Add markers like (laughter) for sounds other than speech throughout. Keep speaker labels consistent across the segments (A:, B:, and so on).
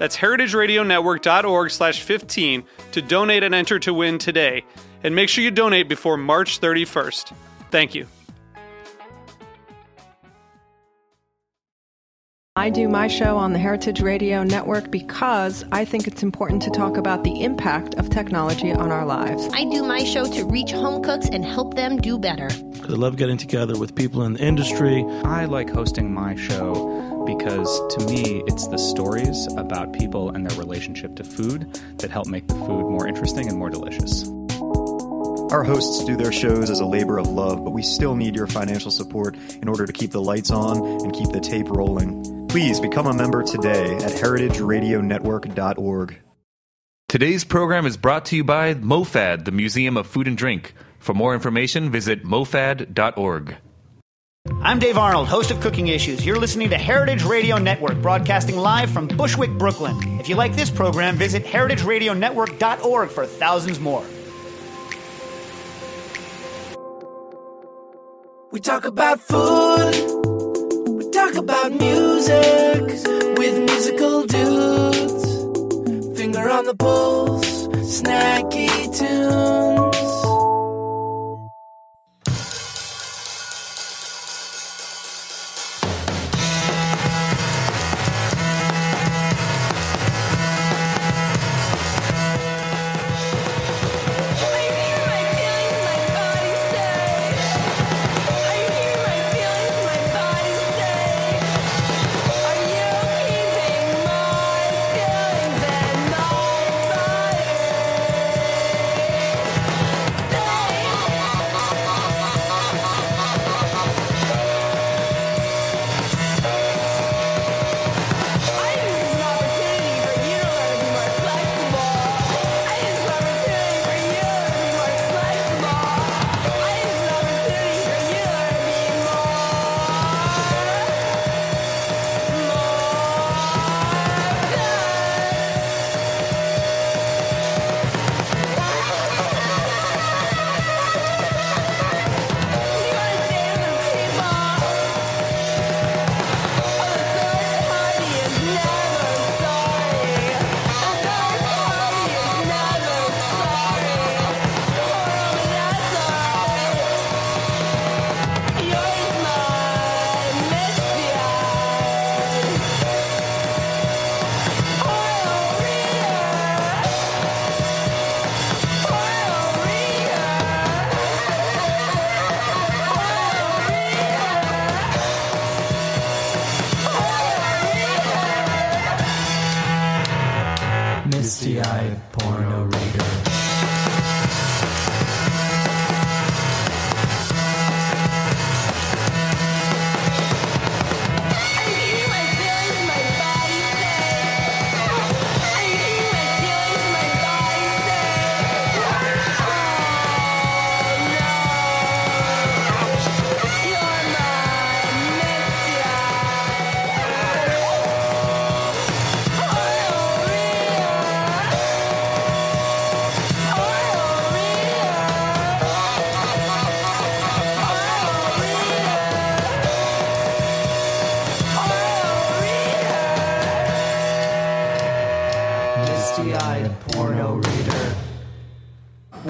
A: That's heritageradionetwork.org slash 15 to donate and enter to win today. And make sure you donate before March 31st. Thank you.
B: I do my show on the Heritage Radio Network because I think it's important to talk about the impact of technology on our lives.
C: I do my show to reach home cooks and help them do better.
D: I love getting together with people in the industry.
E: I like hosting my show because to me, it's the stories about people and their relationship to food that help make the food more interesting and more delicious.
F: Our hosts do their shows as a labor of love, but we still need your financial support in order to keep the lights on and keep the tape rolling. Please become a member today at heritageradionetwork.org.
G: Today's program is brought to you by MoFad, the Museum of Food and Drink. For more information, visit mofad.org.
H: I'm Dave Arnold, host of Cooking Issues. You're listening to Heritage Radio Network, broadcasting live from Bushwick, Brooklyn. If you like this program, visit heritageradionetwork.org for thousands more.
I: We talk about food. We talk about music with musical dudes. Finger on the pulse, snacky tunes.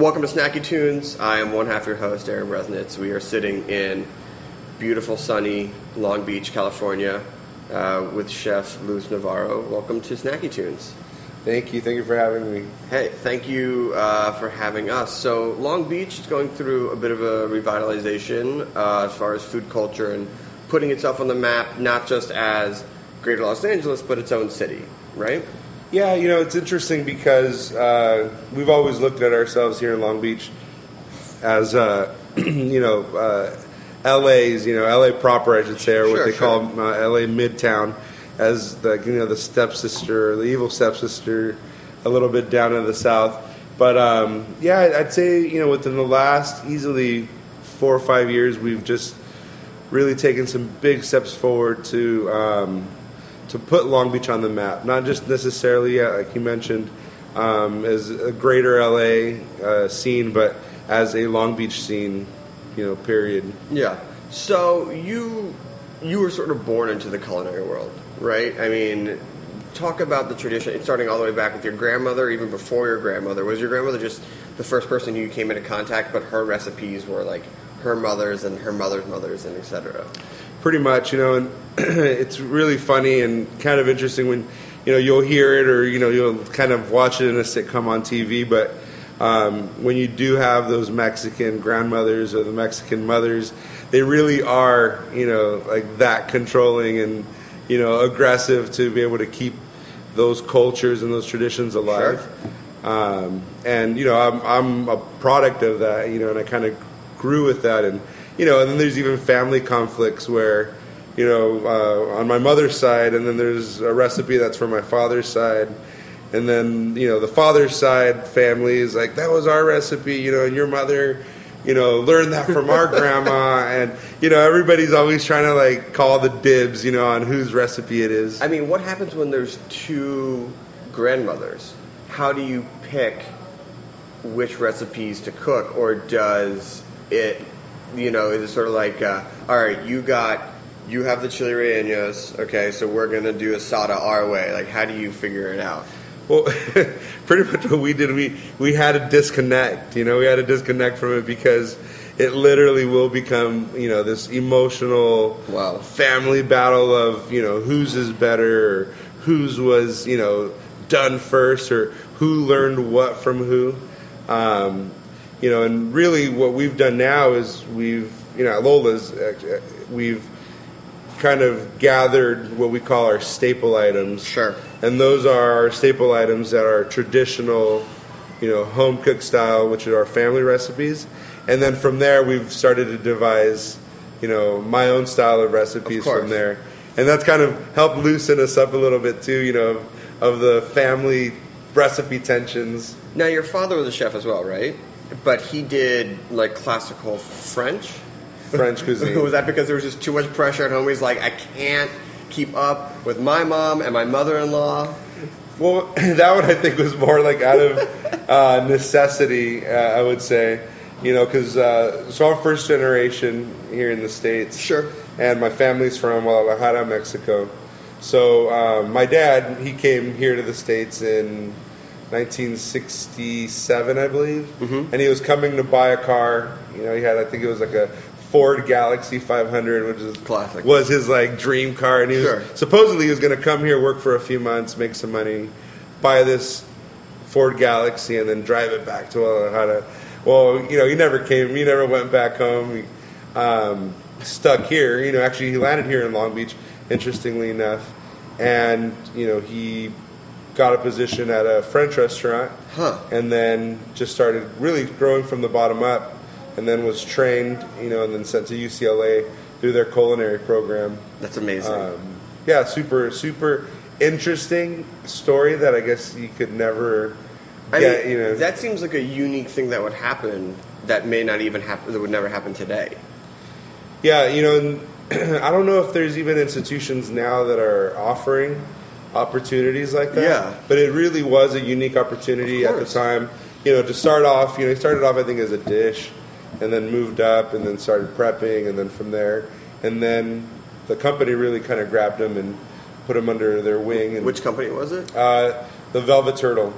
J: Welcome to Snacky Tunes. I am one half your host, Darin Bresnitz. We are sitting in beautiful, sunny Long Beach, California, uh, with chef Luis Navarro. Welcome to Snacky Tunes.
K: Thank you. Thank you for having me.
J: Hey, thank you uh, for having us. So, Long Beach is going through a bit of a revitalization uh, as far as food culture and putting itself on the map, not just as Greater Los Angeles, but its own city, right?
K: Yeah, you know, it's interesting because uh, we've always looked at ourselves here in Long Beach as, uh, (clears throat) you know, uh, LA's, you know, LA proper, I should say, or
J: Sure,
K: what they
J: sure.
K: call uh, LA Midtown, as the you know the stepsister, the evil stepsister, a little bit down in the south. But um, yeah, I'd say you know within the last easily four or five years, we've just really taken some big steps forward to um, to put Long Beach on the map. Not just necessarily, like you mentioned, um, as a greater LA uh, scene, but as a Long Beach scene, you know, period.
J: Yeah. So you you were sort of born into the culinary world, right? I mean, talk about the tradition, starting all the way back with your grandmother, even before your grandmother. Was your grandmother just the first person you came into contact, but her recipes were like her mother's and her mother's mother's and etc.
K: Pretty much, you know, and (clears throat) it's really funny and kind of interesting when you know you'll hear it or you know you'll kind of watch it in a sitcom on TV, but um, when you do have those Mexican grandmothers or the Mexican mothers, they really are you know like that controlling and you know aggressive to be able to keep those cultures and those traditions alive. Um, and you know, I'm I'm a product of that, you know, and I kind of grew with that, and you know, and then there's even family conflicts where, you know, uh, on my mother's side, and then there's a recipe that's from my father's side, and then you know, the father's side family is like that was our recipe, you know, and your mother. You know, learned that from our grandma, (laughs) and you know everybody's always trying to like call the dibs, you know, on whose recipe it is.
J: I mean, what happens when there's two grandmothers? How do you pick which recipes to cook, or does it, you know, is it sort of like, uh, all right, you got, you have the chili rellenos, okay, so we're gonna do asada our way. Like, how do you figure it out?
K: Well, (laughs) pretty much what we did, we we had to disconnect. You know, we had to disconnect from it because it literally will become, you know, this emotional
J: wow.
K: family battle of, you know, whose is better, or whose was, you know, done first, or who learned what from who. Um, you know, and really what we've done now is we've, you know, at Lola's, uh, we've kind of gathered what we call our staple items.
J: Sure.
K: And those are our staple items that are traditional, you know, home cooked style, which are our family recipes. And then from there, we've started to devise, you know, my own style of recipes
J: Of
K: from there. And that's kind of helped loosen us up a little bit too, you know, of, of the family recipe tensions.
J: Now, your father was a chef as well, right? But he did like classical French.
K: French cuisine. (laughs)
J: was that because there was just too much pressure at home? He's like, I can't keep up with my mom and my mother-in-law.
K: Well, (laughs) that one I think was more like out of uh, necessity, uh, I would say. You know, because uh, so I'm first generation here in the states.
J: Sure.
K: And my family's from Guadalajara, Mexico. So um, my dad, he came here to the states in 1967, I believe,
J: Mm-hmm.
K: and he was coming to buy a car. You know, he had I think it was like a Ford Galaxie 500, which is
J: Classic.
K: was his like dream car, and he was supposedly he was going to come here, work for a few months, make some money, buy this Ford Galaxie, and then drive it back to Guadalajara. Well, you know, he never came. He never went back home. He um, stuck here. You know, actually, he landed here in Long Beach. Interestingly enough, and you know, he got a position at a French restaurant,
J: Huh.
K: and then just started really growing from the bottom up, and then was trained, you know, and then sent to UCLA through their culinary program.
J: That's amazing.
K: Um, yeah, super, super interesting story that I guess you could never
J: I
K: get.
J: mean,
K: you know,
J: that seems like a unique thing that would happen that may not even happen. That would never happen today.
K: yeah, you know, and (clears throat) I don't know if there's even institutions now that are offering opportunities like that.
J: Yeah.
K: but it really was a unique opportunity at the time. You know, to start off, you know, he started off I think as a dish, and then moved up, and then started prepping, and then from there, and then the company really kind of grabbed him and put him under their wing. And,
J: Which company was it?
K: Uh, the Velvet Turtle.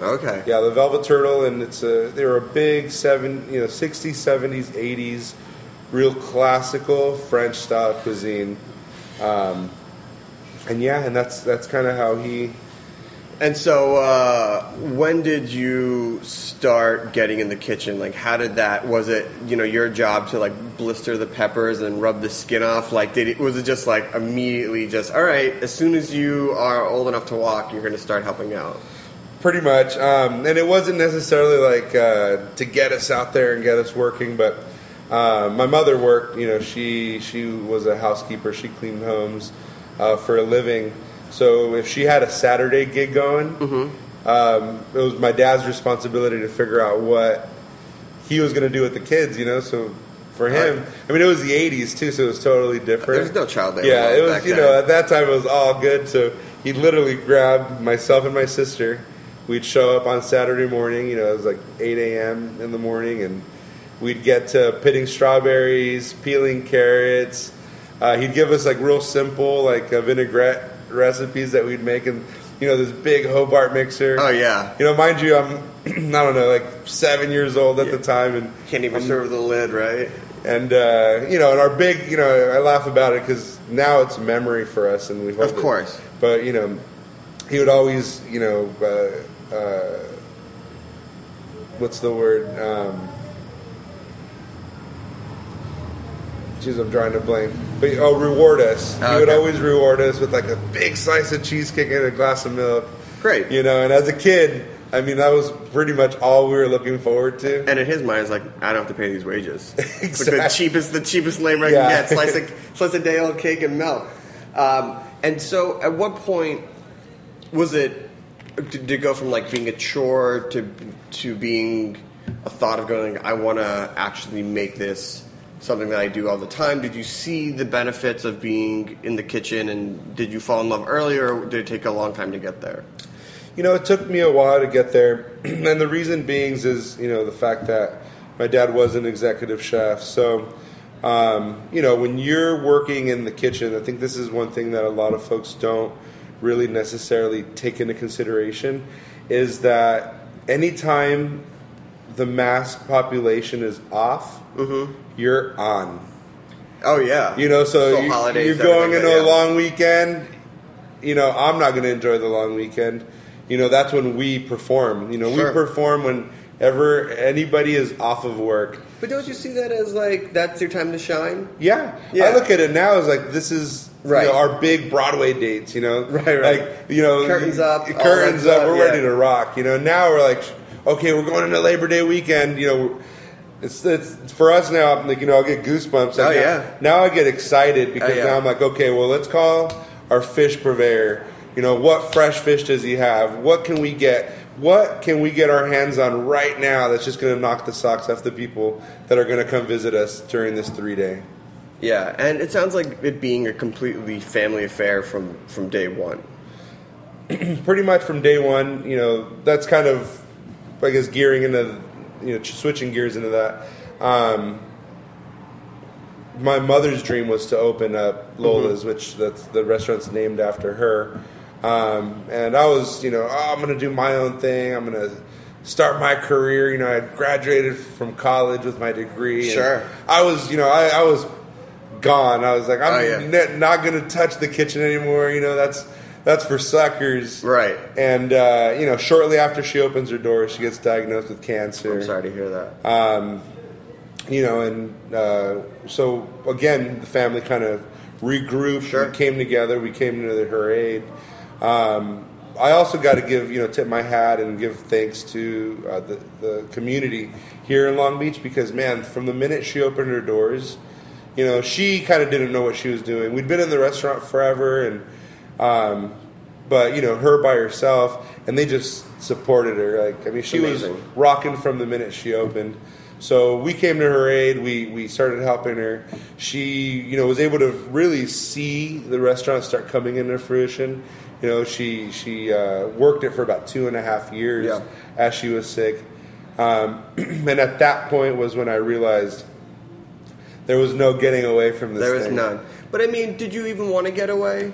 J: Okay.
K: Yeah, the Velvet Turtle, and it's a they were a big seven, you know, sixties, seventies, eighties, real classical French style cuisine. Um, and yeah, and that's that's kind of how he
J: And so, uh, when did you start getting in the kitchen? Like, how did that? Was it you know your job to like blister the peppers and rub the skin off? Like, did it was it just like immediately just all right? As soon as you are old enough to walk, you're going to start helping out.
K: Pretty much, um, and it wasn't necessarily like uh, to get us out there and get us working, but uh, my mother worked. You know, she she was a housekeeper. She cleaned homes uh, for a living. So if she had a Saturday gig going, um, it was my dad's responsibility to figure out what he was going to do with the kids. You know, so for him, I mean, it was the '80s too, so it was totally different.
J: There's no child labor
K: Yeah, it was. You
J: then.
K: know, at that time it was all good. So he'd literally grabbed myself and my sister. We'd show up on Saturday morning. You know, it was like 8 a.m. in the morning, and we'd get to pitting strawberries, peeling carrots. Uh, he'd give us like real simple like uh, vinaigrette recipes that we'd make, and you know this big Hobart mixer.
J: Oh yeah.
K: You know, mind you, I'm (clears throat) I don't know, like seven years old at the time, and
J: Can't even
K: I'm-
J: serve the lid, right?
K: and uh, you know, and our big, you know, I laugh about it because now it's memory for us, and we hold
J: Of
K: it.
J: course.
K: But you know, he would always, you know, uh, uh, what's the word? Um, Jeez, I'm drawing a blank. But oh, reward us. He would always reward us with like a big slice of cheesecake and a glass of milk.
J: Great.
K: You know, and as a kid, I mean, that was pretty much all we were looking forward to.
J: And in his mind, it's like I don't have to pay these wages. (laughs) It's like the cheapest, the cheapest labor I
K: Yeah.
J: can get. Slice a (laughs) slice a day old cake and milk. Um, and so, at what point was it? to, it go from like being a chore to to being a thought of going? I want to actually make this something that I do all the time. Did you see the benefits of being in the kitchen, and did you fall in love early, or did it take a long time to get there?
K: You know, it took me a while to get there, (clears throat) and the reason being is you know the fact that my dad was an executive chef. So, um, you know, when you're working in the kitchen, I think this is one thing that a lot of folks don't really necessarily take into consideration is that anytime the mass population is off, mm-hmm. you're on.
J: Oh yeah,
K: You know, so,
J: So
K: you,
J: holidays,
K: you're going
J: everything,
K: into a long weekend. You know, I'm not going to enjoy the long weekend. You know, that's when we perform. You know,
J: Sure.
K: we perform whenever anybody is off of work.
J: But don't you see that as like that's your time to shine?
K: Yeah.
J: Yeah.
K: I look at it now as like this is you
J: Right.
K: know, our big Broadway dates. You know,
J: Right, right.
K: Like you know,
J: Curtains up,
K: curtains
J: that
K: up.
J: stuff,
K: We're
J: yeah.
K: ready to rock. You know, now we're like, okay, we're going into Labor Day weekend. You know. It's, it's for us now. I'm like you know, I'll get goosebumps.
J: Oh,
K: now,
J: yeah.
K: Now I get excited because
J: Oh, yeah.
K: now I'm like, okay, well, let's call our fish purveyor. You know, what fresh fish does he have? What can we get? What can we get our hands on right now that's just going to knock the socks off the people that are going to come visit us during this three day?
J: Yeah, and it sounds like it being a completely family affair from from day one. (clears throat)
K: pretty much from day one, you know, that's kind of, I guess, gearing into, you know, switching gears into that. Um, my mother's dream was to open up Lola's, which that's the restaurant's named after her. Um, and I was, you know, oh, I'm going to do my own thing. I'm going to start my career. You know, I had graduated from college with my degree.
J: Sure.
K: I was, you know, I, I was gone. I was like, I'm
J: Oh, yeah.
K: ne- not going to touch the kitchen anymore. You know, that's that's for suckers.
J: Right.
K: And uh, you know, shortly after she opens her doors, she gets diagnosed with cancer.
J: I'm sorry to hear that.
K: Um, you know, and uh, so again, the family kind of regrouped.
J: Sure.
K: We came together. We came to her aid. Um, I also got to give, you know, tip my hat and give thanks to uh, the, the community here in Long Beach because, man, from the minute she opened her doors, you know, she kind of didn't know what she was doing. We'd been in the restaurant forever, and um, but you know, her by herself, and they just supported her. Like, I mean, she was rocking from the minute she opened. So we came to her aid. We we started helping her. She you know was able to really see the restaurant start coming into fruition. You know, she she uh, worked it for about two and a half years
J: Yeah.
K: as she was sick. Um, (clears throat) and at that point was when I realized there was no getting away from this.
J: There
K: thing.
J: none. But I mean, did you even want to get away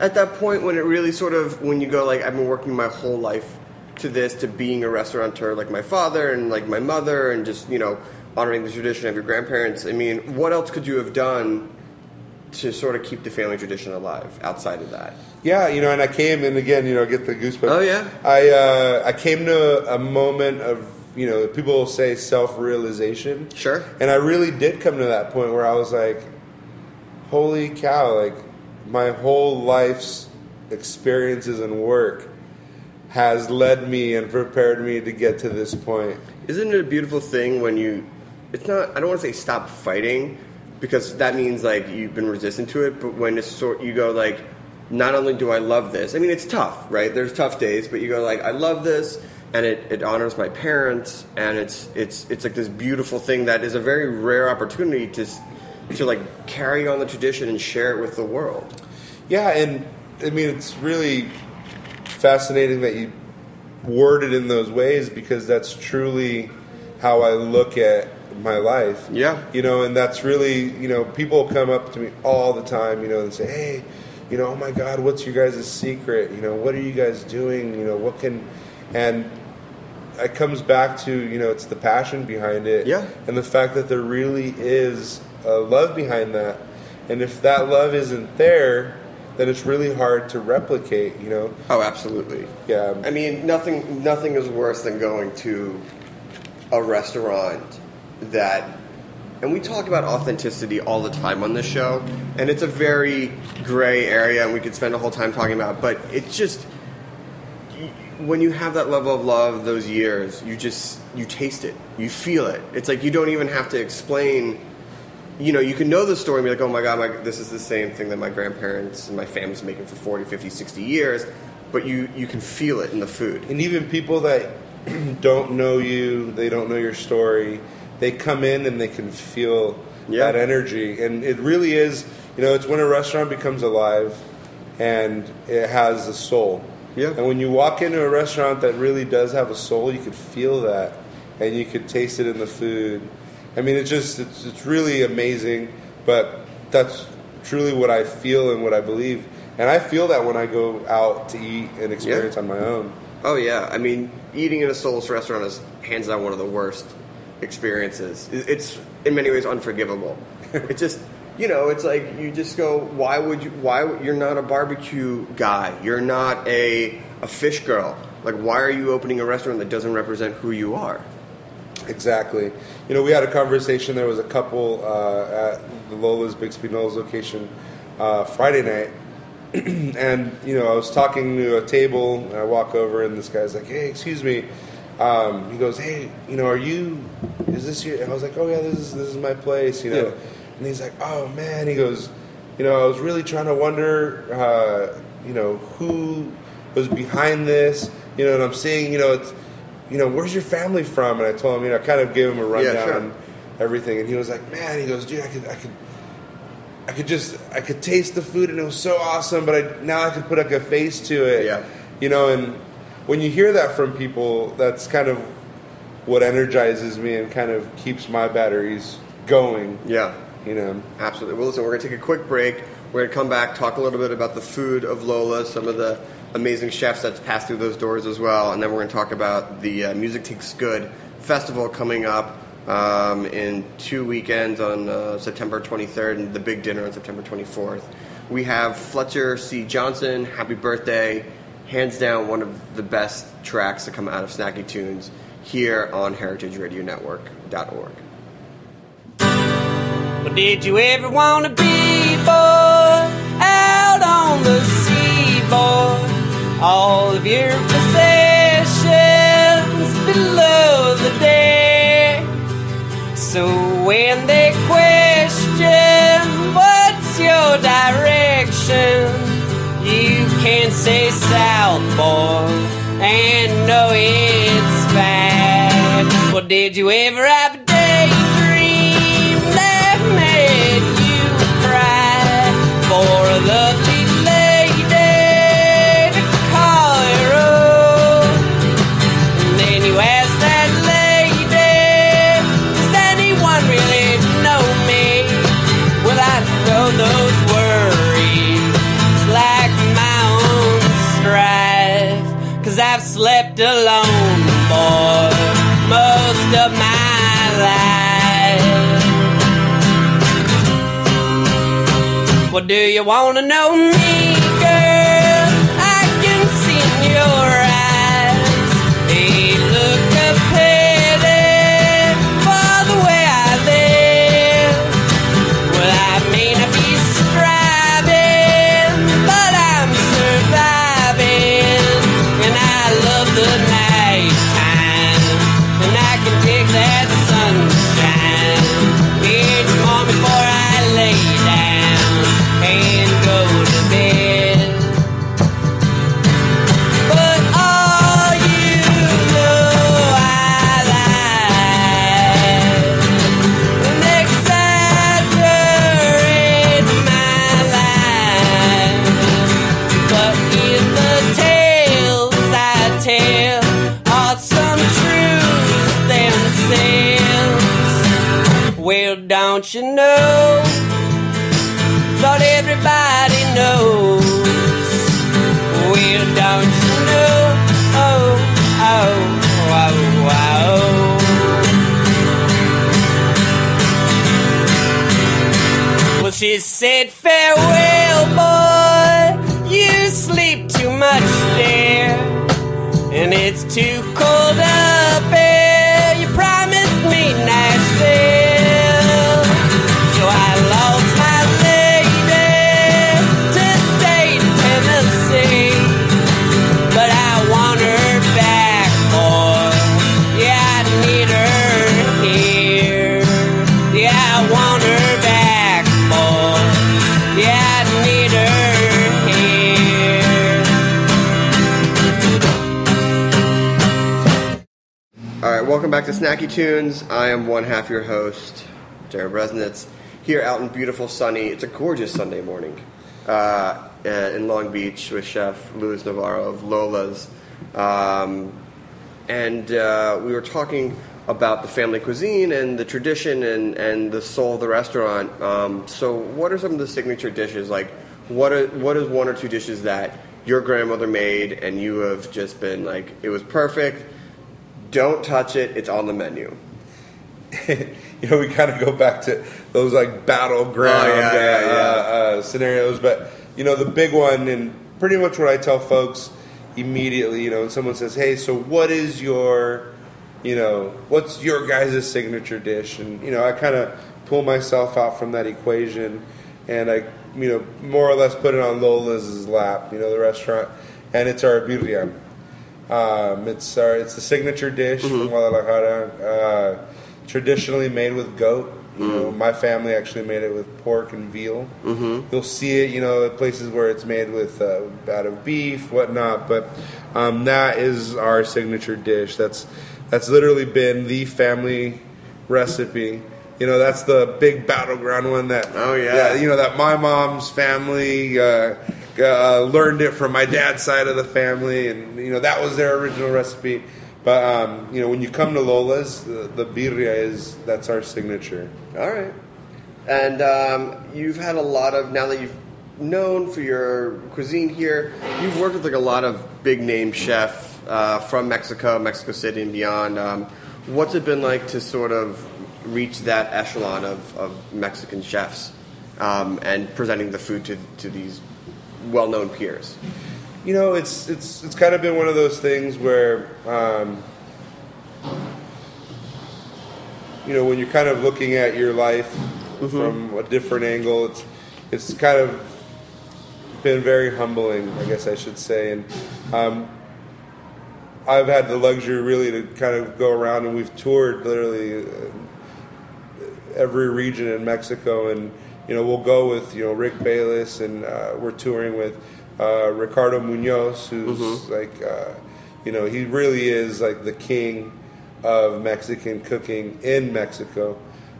J: at that point when it really sort of when you go like I've been working my whole life to this to being a restaurateur like my father and like my mother and just you know honoring the tradition of your grandparents. I mean, what else could you have done to sort of keep the family tradition alive outside of that?
K: Yeah, you know, and I came and again, you know, get the goosebumps.
J: Oh, yeah?
K: I uh, I came to a moment of you know people will say self realization.
J: Sure.
K: And I really did come to that point where I was like, holy cow! Like my whole life's experiences and work has led me and prepared me to get to this point.
J: Isn't it a beautiful thing when you? It's not. I don't want to say stop fighting, because that means like you've been resistant to it. But when it's sort, you go like, not only do I love this. I mean, it's tough, right? There's tough days, but you go like, I love this, and it, it honors my parents, and it's it's it's like this beautiful thing that is a very rare opportunity to to like carry on the tradition and share it with the world.
K: Yeah, and I mean it's really fascinating that you word it in those ways because that's truly how I look at my life.
J: Yeah.
K: You know, and that's really, you know, people come up to me all the time, you know, and say, "Hey, you know, oh my god, what's your guys' secret? You know, what are you guys doing? You know, what can and it comes back to, you know, it's the passion behind it.
J: Yeah.
K: And the fact that there really is a love behind that. And if that love isn't there, then it's really hard to replicate, you know.
J: Oh, absolutely.
K: Yeah.
J: I mean, nothing nothing is worse than going to a restaurant that and we talk about authenticity all the time on this show, and it's a very gray area, and we could spend a whole time talking about. But it's just when you have that level of love, those years, you just you taste it, you feel it. It's like you don't even have to explain. You know, you can know the story and be like, oh my god, my, this is the same thing that my grandparents and my family's making for 40, 50, 60 years, but you, you can feel it in the food.
K: And even people that (clears throat) don't know you, they don't know your story, they come in and they can feel
J: Yeah.
K: that energy. And it really is, you know, it's when a restaurant becomes alive and it has a soul.
J: Yeah.
K: And when you walk into a restaurant that really does have a soul, you could feel that and you could taste it in the food. I mean, it's just, it's, it's really amazing, but that's truly what I feel and what I believe. And I feel that when I go out to eat and experience on my own.
J: Oh yeah, I mean, eating in a soulless restaurant is hands down one of the worst experiences. It's in many ways unforgivable. (laughs) it's just, you know, it's like you just go, why would you? Why you're not a barbecue guy? You're not a a fish girl. Like, why are you opening a restaurant that doesn't represent who you are?
K: Exactly. You know, we had a conversation. There was a couple uh, at the Lola's Bixby Knolls location uh, Friday night, (clears throat) and you know, I was talking to a table. And I walk over, and this guy's like, "Hey, excuse me." Um, he goes, "Hey, you know, are you? Is this your?" And I was like, "Oh yeah, this is this is my place." You know,
J: Yeah.
K: and he's like, "Oh man," he goes, "You know, I was really trying to wonder, uh, you know, who was behind this. You know, and I'm seeing, you know, it's." You know, where's your family from? And I told him, you know, I kind of gave him a rundown
J: Yeah, sure.
K: on everything, and he was like, man, he goes, dude, I could, I could, I could just, I could taste the food, and it was so awesome, but I now I could put like a face to it,
J: Yeah.
K: you know, and when you hear that from people, that's kind of what energizes me and kind of keeps my batteries going,
J: Yeah.
K: you know.
J: Absolutely. Well, listen, we're going to take a quick break. We're going to come back, talk a little bit about the food of Lola, some of the amazing chefs that's passed through those doors as well, and then we're going to talk about the uh, Music Tastes Good festival coming up um, in two weekends on uh, September 23rd and the big dinner on September 24th. We have Fletcher C. Johnson, Happy Birthday, hands down one of the best tracks to come out of Snacky Tunes here on heritageradionetwork.org.
L: Well, did you ever want to be, boy, out on the seaboard? All of your possessions below the deck. So when they question what's your direction, you can say south, boy, and know it's fine. Well, did you ever have Well, do you want to know? me, back
J: to Snacky Tunes. I am one half your host, Jared Bresnitz, here out in beautiful sunny. It's a gorgeous Sunday morning uh, uh, in Long Beach with Chef Luis Navarro of Lola's, um, and uh, we were talking about the family cuisine and the tradition and, and the soul of the restaurant. Um, so, what are some of the signature dishes? Like, what are, what is one or two dishes that your grandmother made and you have just been like, it was perfect? Don't touch it. It's on the menu. (laughs)
K: you know, we kind of go back to those like battleground
J: Oh, yeah, yeah,
K: uh, Uh, scenarios. But you know, the big one, and pretty much what I tell folks immediately, you know, when someone says, "Hey, so what is your, you know, what's your guys' signature dish?" and you know, I kind of pull myself out from that equation, and I, you know, more or less put it on Lola's lap, you know, the restaurant, and it's our birria. Um, it's our, it's the signature dish from Guadalajara, uh, traditionally made with goat. You know, my family actually made it with pork and veal. Mm-hmm. You'll see it, you know, at places where it's made with uh, out of beef, whatnot. But um, that is our signature dish. That's that's literally been the family recipe. You know, that's the big battleground one that.
J: Oh, yeah.
K: you know that my mom's family uh, uh, learned it from my dad's side of the family, and you know that was their original recipe. But um, you know, when you come to Lola's, the, the birria is that's our signature.
J: All right. And um, you've had a lot of now that you've known for your cuisine here. You've worked with like a lot of big name chefs uh, from Mexico, Mexico City, and beyond. Um, what's it been like to sort of reach that echelon of, of Mexican chefs um, and presenting the food to, to these well-known peers?
K: You know, it's it's it's kind of been one of those things where, um, you know, when you're kind of looking at your life from a different angle, it's it's kind of been very humbling, I guess I should say, and um, I've had the luxury really to kind of go around, and we've toured literally uh, every region in Mexico, and you know we'll go with you know Rick Bayless, and uh, we're touring with uh, Ricardo Munoz, who's like uh, you know he really is like the king of Mexican cooking in Mexico.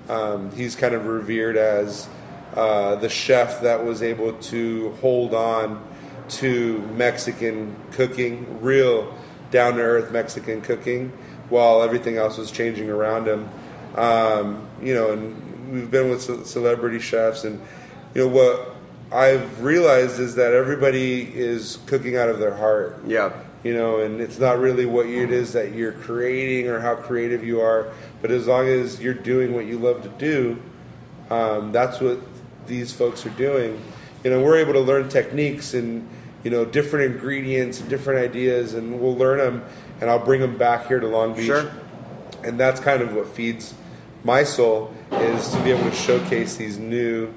K: Um, he's kind of revered as uh, the chef that was able to hold on to Mexican cooking, real down to earth Mexican cooking, while everything else was changing around him. Um, you know, and we've been with ce- celebrity chefs, and you know what I've realized is that everybody is cooking out of their heart.
J: Yeah.
K: You know, and it's not really what it is that you're creating or how creative you are, but as long as you're doing what you love to do, um, that's what these folks are doing. you know, we're able to learn techniques and you know different ingredients and different ideas, and we'll learn them, and I'll bring them back here to Long Beach,
J: Sure.
K: and that's kind of what feeds my soul is to be able to showcase these new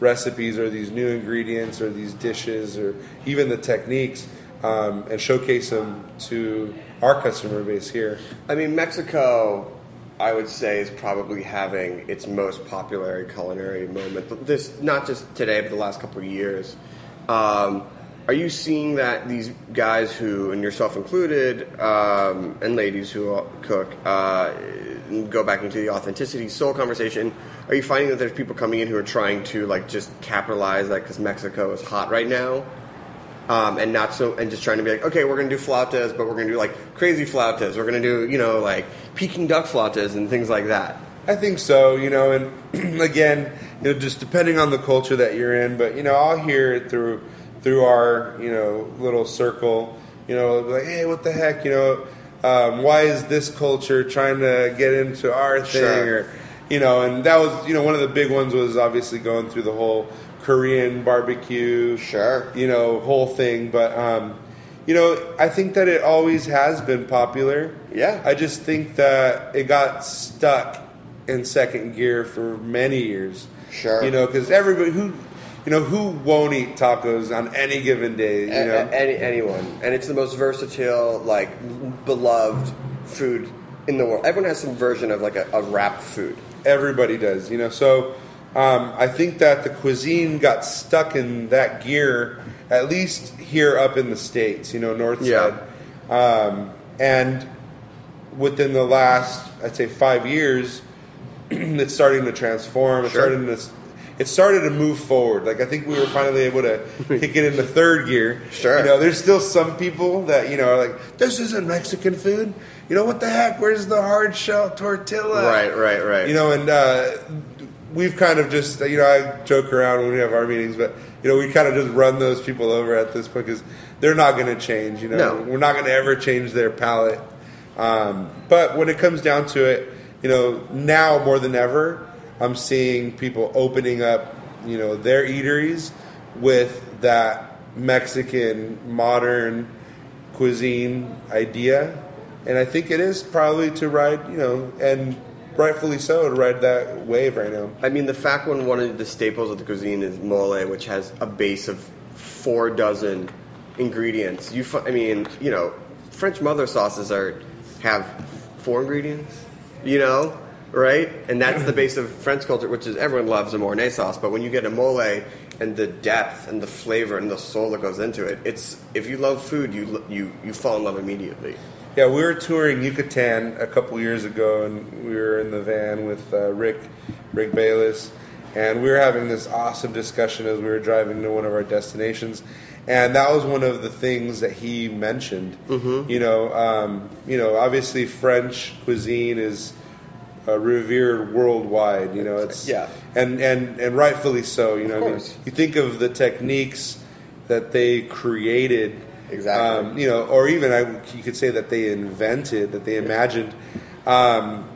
K: recipes or these new ingredients or these dishes or even the techniques um, and showcase them to our customer base here.
J: I mean, Mexico, I would say, is probably having its most popular culinary moment. This not just today, but the last couple of years. Um, are you seeing that these guys who, and yourself included, um, and ladies who cook, uh, go back into the authenticity soul conversation? Are you finding that there's people coming in who are trying to like just capitalize like because Mexico is hot right now? um, and not so and just trying to be like, okay, we're gonna do flautas, but we're gonna do like crazy flautas. We're gonna do you know like Peking duck flautas and things like that.
K: I think so, you know, and (clears throat) again, you know, just depending on the culture that you're in, but you know, I'll hear it through through our you know little circle, you know, like, hey, what the heck, you know, um, why is this culture trying to get into our thing,
J: Sure.
K: or you know, and that was you know one of the big ones was obviously going through the whole Korean barbecue,
J: sure,
K: you know, whole thing, but um, you know, I think that it always has been popular.
J: Yeah.
K: I just think that it got stuck in second gear for many years.
J: Sure.
K: You know, because everybody who, you know, who won't eat tacos on any given day? You
J: A-
K: know,
J: any, anyone, and it's the most versatile, like beloved food in the world. Everyone has some version of like a, a wrapped food.
K: everybody does. You know, so um, I think that the cuisine got stuck in that gear, at least here up in the states. You know, north
J: Yeah.
K: side, um, and within the last, I'd say, five years, (clears throat) it's starting to transform. It's
J: Sure.
K: starting to. It started to move forward. Like I think we were finally able to (laughs) kick it into third gear.
J: Sure.
K: You know, there's still some people that you know are like, "This isn't Mexican food." You know what the heck? Where's the hard shell tortilla?
J: Right, right, right.
K: You know, and uh, we've kind of just you know I joke around when we have our meetings, but you know we kind of just run those people over at this point because they're not going to change. You know,
J: No.
K: we're not going to ever change their palate. Um, but when it comes down to it, you know, now more than ever, I'm seeing people opening up, you know, their eateries with that Mexican modern cuisine idea, and I think it is probably to ride, you know, and rightfully so to ride that wave right now.
J: I mean, the fact when one of the staples of the cuisine is mole, which has a base of four dozen ingredients. You, I mean, you know, French mother sauces are have four ingredients. You know, right? And that's the base of French culture, which is everyone loves a mornay sauce. But when you get a mole and the depth and the flavor and the soul that goes into it, it's if you love food, you you you fall in love immediately.
K: Yeah, we were touring Yucatan a couple years ago, and we were in the van with uh, Rick, Rick Bayless, and we were having this awesome discussion as we were driving to one of our destinations, and that was one of the things that he mentioned.
J: Mhm.
K: You know, um, you know, obviously French cuisine is uh, revered worldwide. You know, it's
J: Yeah.
K: and and and rightfully so. You know, I mean, you think of the techniques that they created.
J: Exactly.
K: Um, you know, or even I, you could say that they invented, that they imagined. Um,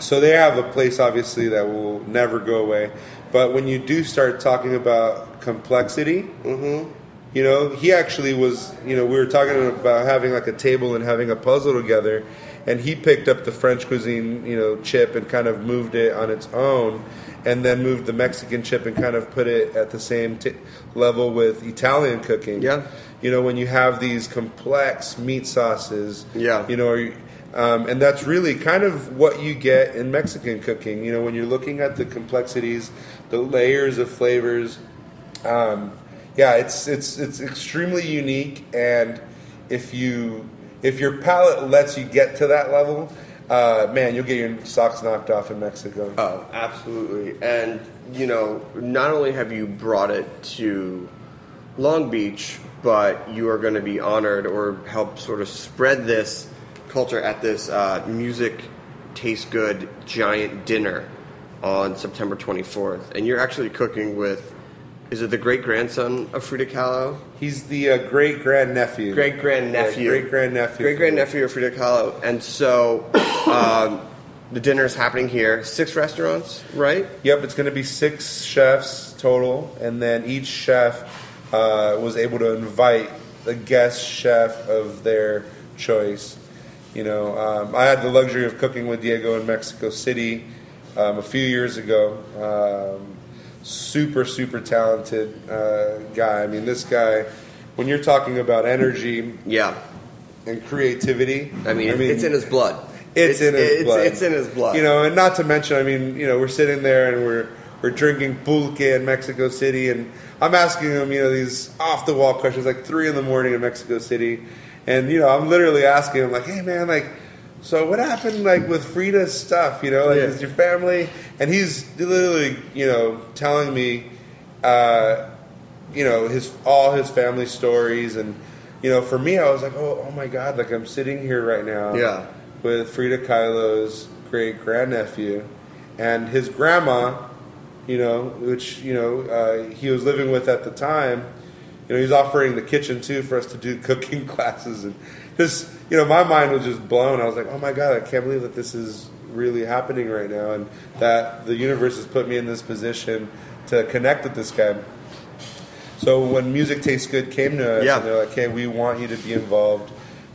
K: so they have a place, obviously, that will never go away. But when you do start talking about complexity,
J: Mm-hmm.
K: you know, he actually was, you know, we were talking about having like a table and having a puzzle together, and he picked up the French cuisine, you know, chip and kind of moved it on its own, and then moved the Mexican chip and kind of put it at the same t- level with Italian cooking.
J: Yeah.
K: You know, when you have these complex meat sauces,
J: Yeah.
K: you know, or um, and that's really kind of what you get in Mexican cooking. You know, when you're looking at the complexities, the layers of flavors. Um, yeah, it's it's it's extremely unique, and if you if your palate lets you get to that level, uh, man, you'll get your socks knocked off in Mexico.
J: Oh, absolutely. And, you know, not only have you brought it to Long Beach, but you are going to be honored or help sort of spread this culture at this uh, music taste good giant dinner on September 24th. And you're actually cooking with, is it the great grandson of Frida Kahlo?
K: He's the uh, great grandnephew.
J: Great grandnephew.
K: Great grandnephew.
J: Great grandnephew of Frida Kahlo. And so, (coughs) um, the is happening here. Six restaurants, right?
K: Yep, it's going to be six chefs total, and then each chef uh, was able to invite the guest chef of their choice. You know, um, I had the luxury of cooking with Diego in Mexico City um, a few years ago. Super, super talented uh, guy. I mean, this guy, when you're talking about energy,
J: yeah,
K: and creativity,
J: I mean, it's in his blood.
K: It's, in his
J: it's,
K: blood.
J: It's in his blood.
K: You know, and not to mention, I mean, you know, we're sitting there and we're we're drinking pulque in Mexico City, and I'm asking him, you know, these off the wall questions like three in the morning in Mexico City, and you know, I'm literally asking him like, hey man, like. So what happened like with Frida's stuff? You know, like
J: Yeah.
K: is your family? And he's literally, you know, telling me, uh, you know, his all his family stories, and you know, for me, I was like, oh, oh my god, like I'm sitting here right now,
J: Yeah.
K: with Frida Kahlo's great grandnephew, and his grandma, you know, which you know uh, he was living with at the time. You know, he's offering the kitchen too for us to do (laughs) cooking classes, and just you know, my mind was just blown. I was like, oh my god, I can't believe that this is really happening right now, and that the universe has put me in this position to connect with this guy. So when Music Tastes Good came to us,
J: Yeah.
K: and they're like, "Hey, we want you to be involved.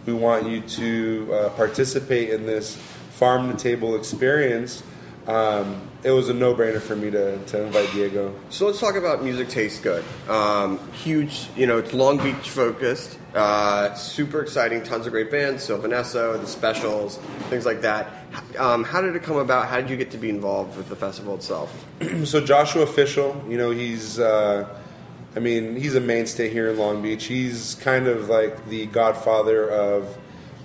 K: We want you to uh, participate in this farm to table experience." Um, it was a no-brainer for me to, to invite Diego.
J: So let's talk about music tastes good. Um, huge, you know, it's Long Beach focused. Uh, super exciting, tons of great bands. So Vanessa, the specials, things like that. Um, how did it come about? How did you get to be involved with the festival itself? (clears throat)
K: so Joshua Fischel, you know, he's, uh, I mean, he's a mainstay here in Long Beach. He's kind of like the godfather of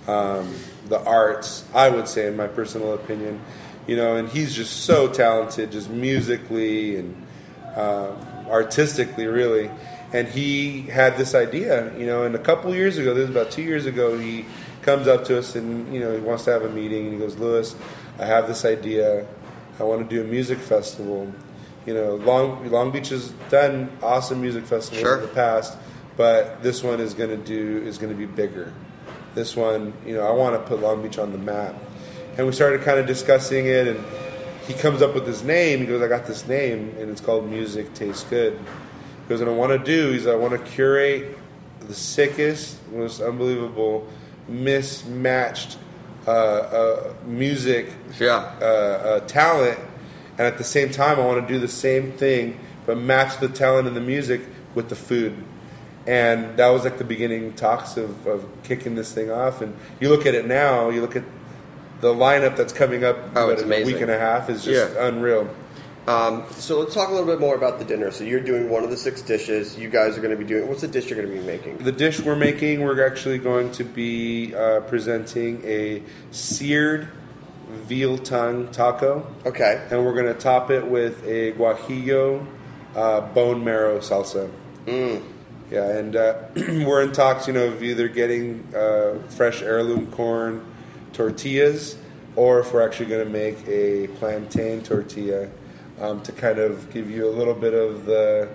K: um, the arts, I would say, in my personal opinion. You know, and he's just so talented, just musically and um, artistically, really. And he had this idea, you know, and a couple years ago, this was about two years ago, he comes up to us and, you know, he wants to have a meeting. And he goes, Lewis, I have this idea. I want to do a music festival. You know, Long, Long Beach has done awesome music festivals
J: Sure.
K: in the past, but this one is going to do is going to be bigger. This one, you know, I want to put Long Beach on the map. And we started kind of discussing it, and he comes up with his name. He goes, I got this name, and it's called Music Tastes Good. He goes, and I want to do is I want to curate the sickest, most unbelievable, mismatched uh, uh, music uh, uh, talent, and at the same time, I want to do the same thing, but match the talent and the music with the food. And that was like the beginning talks of, of kicking this thing off. And you look at it now, you look at the lineup that's coming up
J: Oh,
K: what, in a week and a half is just
J: Yeah.
K: unreal.
J: Um, so let's talk a little bit more about the dinner. So you're doing one of the six dishes. You guys are going to be doing. What's the dish you're going to be making?
K: The dish we're making, we're actually going to be uh, presenting a seared veal tongue taco.
J: Okay.
K: And we're going to top it with a guajillo uh, bone marrow salsa.
J: Mm.
K: Yeah, and uh, (clears throat) we're in talks, you know, of either getting uh, fresh heirloom corn tortillas or if we're actually going to make a plantain tortilla um, to kind of give you a little bit of the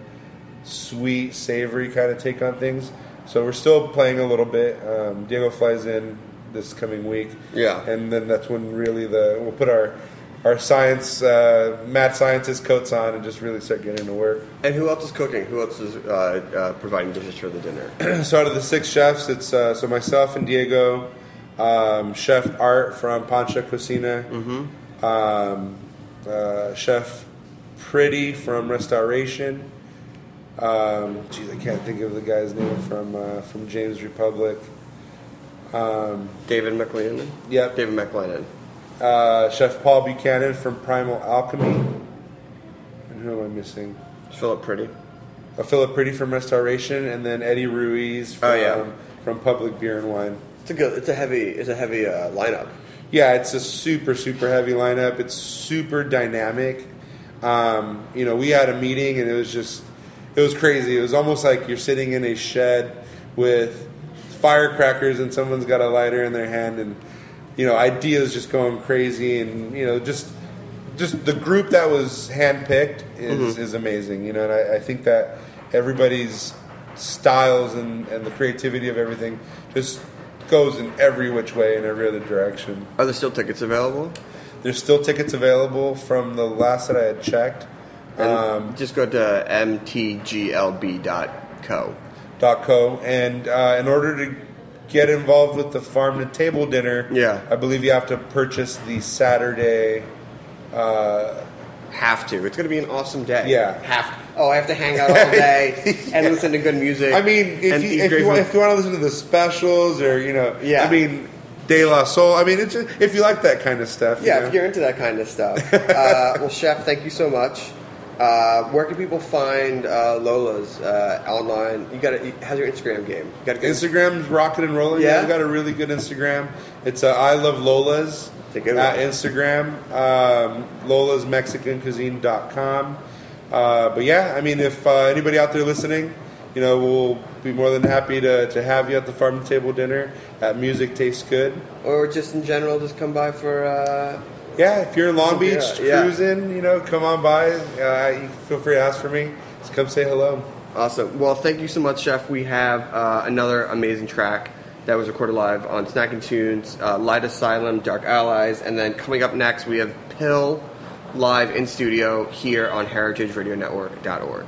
K: sweet, savory kind of take on things. So we're still playing a little bit. Um, Diego flies in this coming week.
J: Yeah.
K: And then that's when really the we'll put our our science uh, mad scientist coats on and just really start getting to work.
J: And who else is cooking? Who else is uh, uh, providing dishes for the dinner? (clears throat)
K: so out of the six chefs, it's uh, so myself and Diego, um, Chef Art from Panxa Cocina, um, uh, Chef Pretty from Restoration. Um, geez, I can't think of the guy's name from uh, from James Republic. Um,
J: David McLennan.
K: Yep,
J: David McLennan.
K: Uh, Chef Paul Buchanan from Primal Alchemy. And who am I missing?
J: Philip Pretty.
K: Uh, Philip Pretty from Restoration, and then Eddie Ruiz from,
J: Oh, yeah.
K: from Public Beer and Wine.
J: It's a good. It's a heavy. It's a heavy uh, lineup.
K: Yeah, it's a super super heavy lineup. It's super dynamic. Um, you know, we had a meeting and it was just it was crazy. It was almost like you're sitting in a shed with firecrackers and someone's got a lighter in their hand and you know ideas just going crazy and you know just just the group that was handpicked is,
J: Mhm.
K: is amazing. You know, and I, I think that everybody's styles and, and the creativity of everything just goes in every which way in every other direction.
J: Are there still tickets available?
K: There's still tickets available from the last that I had checked. Um,
J: just go to mtglb.co.
K: dot co. And uh, in order to get involved with the farm to table dinner,
J: Yeah.
K: I believe you have to purchase the Saturday. Uh,
J: have to. It's going to be an awesome day.
K: Yeah.
J: Have to. Oh, I have to hang out all day (laughs) and listen to good music.
K: I mean, if you, if you, want, if you want to listen to the specials or you know,
J: Yeah.
K: I mean, De La Soul. I mean, it's just, if you like that kind of stuff, you
J: Yeah,
K: know.
J: if you're into that kind of stuff. (laughs) uh, well, Chef, thank you so much. Uh, where can people find uh, Lola's uh, online? You got to how's your Instagram game? You got to
K: Instagram's rocking and rolling.
J: Yeah?
K: Yeah, I've got a really good Instagram. It's uh, I love Lola's
J: a good
K: at
J: one.
K: Instagram. Um, Lola's Mexican Cuisine.com. Uh, but yeah, I mean, if uh, anybody out there listening, you know, we'll be more than happy to, to have you at the farm to table dinner at Music Tastes Good.
J: or just in general, just come by for. Uh,
K: Yeah, if you're in Long Beach
J: Yeah, yeah.
K: cruising, you know, come on by. Uh, you feel free to ask for me. Just come say hello.
J: Awesome. Well, thank you so much, Chef. We have uh, another amazing track that was recorded live on Snacky Tunes, uh, Light Asylum, Dark Allies, and then coming up next, we have Pill live in studio here on heritageradionetwork.org.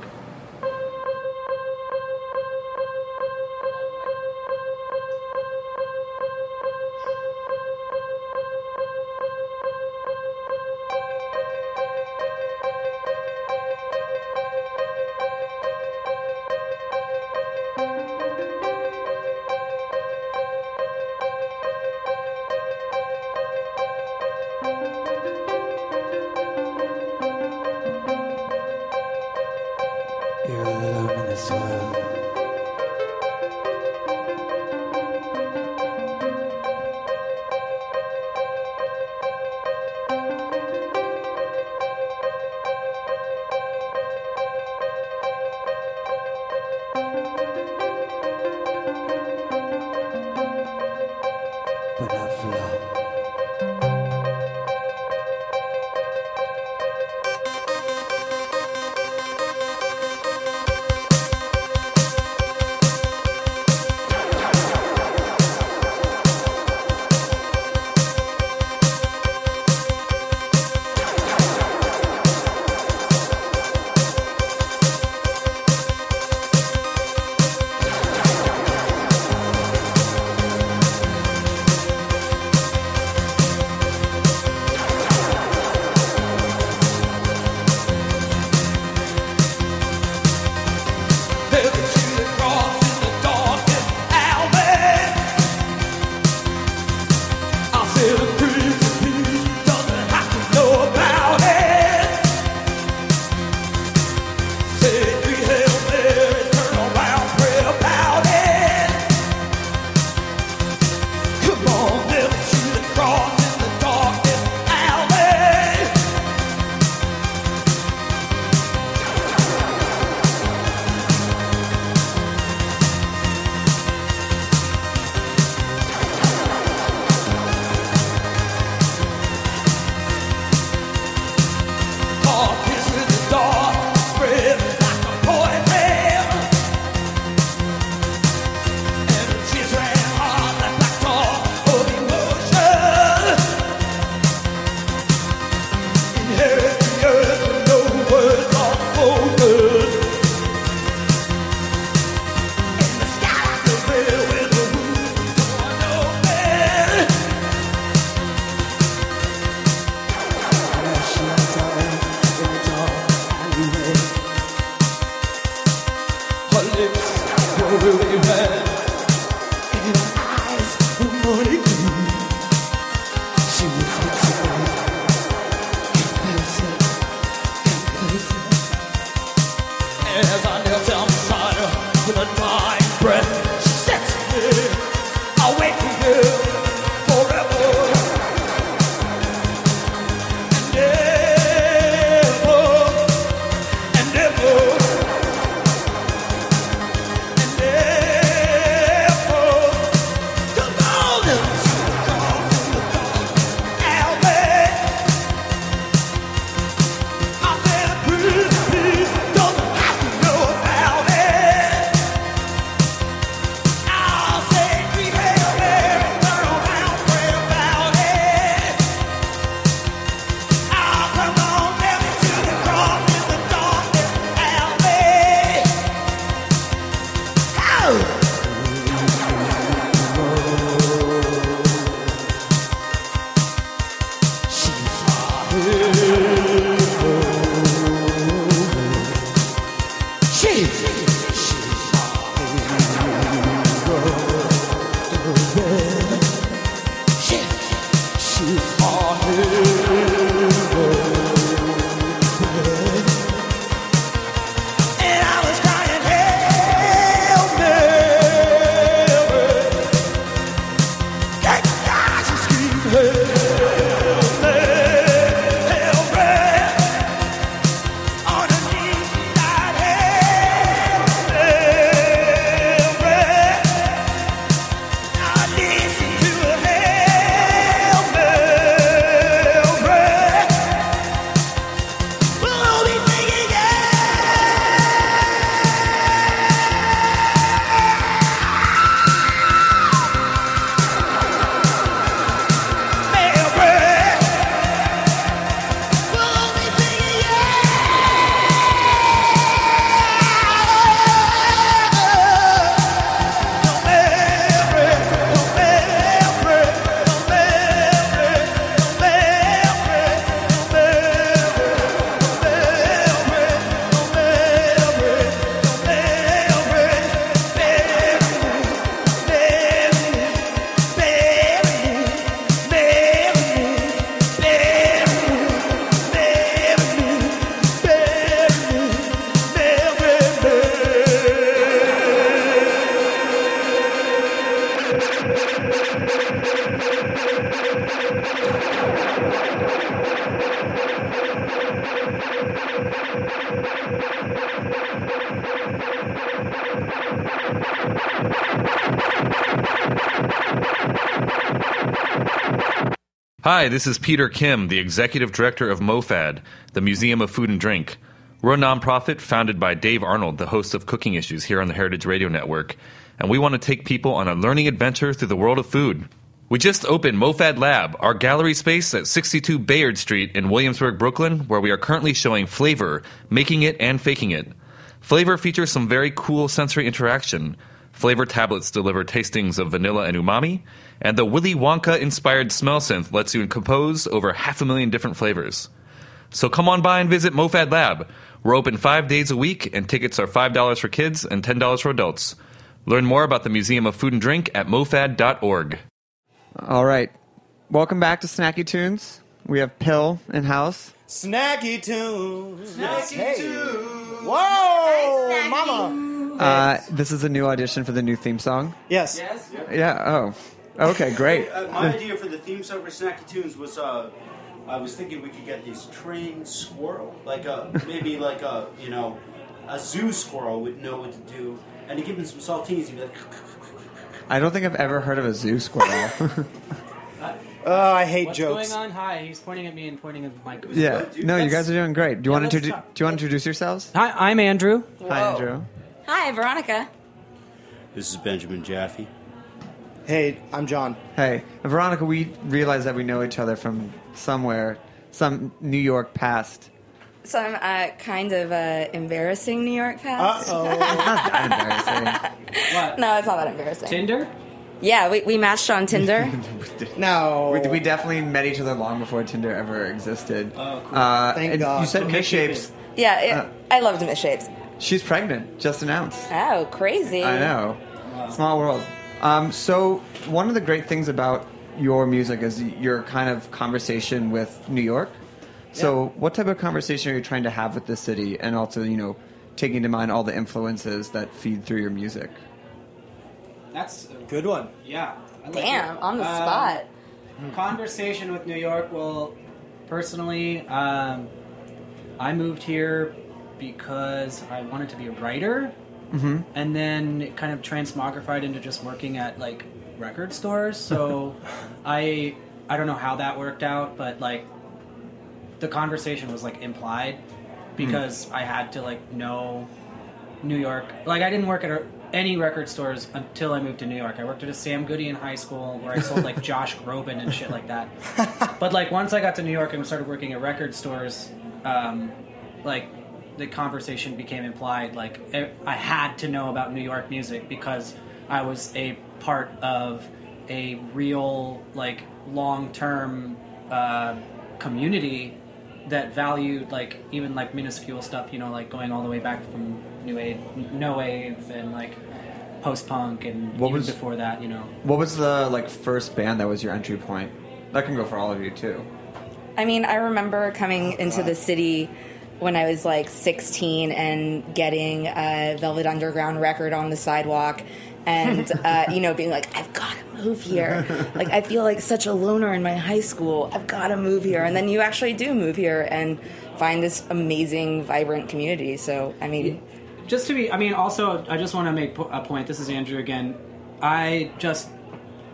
G: Hi, this is Peter Kim, the Executive Director of MoFad, the Museum of Food and Drink. We're a nonprofit founded by Dave Arnold, the host of Cooking Issues here on the Heritage Radio Network, and we want to take people on a learning adventure through the world of food. We just opened MoFad Lab, our gallery space at 62 Bayard Street in Williamsburg, Brooklyn, where we are currently showing Flavor, Making It and Faking It. Flavor features some very cool sensory interaction. Flavor tablets deliver tastings of vanilla and umami, and the Willy Wonka inspired smell synth lets you compose over half a million different flavors. So come on by and visit MoFad Lab. We're open five days a week, and tickets are $5 for kids and $10 for adults. Learn more about the Museum of Food and Drink at mofad.org.
M: All right. Welcome back to Snacky Tunes. We have Pill in house.
N: Snacky tunes.
M: Snacky
N: hey. Whoa, mama.
M: Uh, this is a new audition for the new theme song.
N: Yes. Yes.
M: Yeah. Oh. Okay. Great.
N: Uh, my idea for the theme song for Snacky Tunes was uh, I was thinking we could get these trained squirrel, like a maybe like a you know a zoo squirrel would know what to do, and to give him some saltines, he'd be like,
M: I don't think I've ever heard of a zoo squirrel. (laughs) (laughs)
N: "Oh, I hate
O: What's
N: jokes."
O: going on? Hi, he's pointing at me and pointing at the mic.
M: yeah. No, you guys are doing great. Do you
O: Yeah,
M: want to introdu- Do you want to introduce yourselves?
O: Hi, I'm Andrew.
M: Hi, Andrew.
P: Hi, Veronica.
N: This is Benjamin Jaffe.
M: Hey, I'm John. Hey, Veronica. We realize that we know each other from somewhere, some New York past.
P: Some uh, kind of uh, embarrassing New York past.
M: Uh-oh. (laughs) It's not that embarrassing.
P: no, it's not that embarrassing.
O: Tinder?
P: Yeah, we, we matched on Tinder. (laughs)
M: No, we, we definitely met each other long before Tinder ever existed. Oh,
P: cool.
M: Uh,
P: Thank
M: and
P: God.
M: You said
P: Okay,
M: misshapes.
P: yeah, it,
M: Uh,
P: I loved misshapes.
M: She's pregnant. Just announced.
P: Oh, crazy.
M: I know. Small world. Um, so one of the great things about your music is your kind of conversation with New York. So what type of conversation are you trying to have with the city, and also you know taking to mind all the influences that feed through your music?
O: That's a
N: good one.
O: Yeah. Like
P: Damn,
O: it.
P: on the
O: Um,
P: spot.
O: Conversation with New York. Well, personally, um, I moved here because I wanted to be a writer,
M: Mm-hmm.
O: and then it kind of transmogrified into just working at like record stores. So (laughs) I I don't know how that worked out, but like the conversation was like implied because I had to like know New York. Like I didn't work at any record stores until I moved to New York. I worked at a Sam Goody in high school where I sold like (laughs) Josh Groban and shit like that. But like once I got to New York and started working at record stores, um, like the conversation became implied. Like I I had to know about New York music because I was a part of a real like long term uh, community that valued like even like minuscule stuff. You know, like going all the way back from new wave, no wave, and like post punk, and
M: What
O: even
M: was-
O: before that. You know.
M: What was the like first band that was your entry point? That can go for all of you too.
P: I mean, I remember coming into the city when I was like 16 and getting a Velvet Underground record on the sidewalk and, (laughs) uh, you know, being like, I've got to move here. like, I feel like such a loner in my high school. I've got to move here. And then you actually do move here and find this amazing, vibrant community. So, I mean,
O: just to be i mean also i just want to make a point this is andrew again i just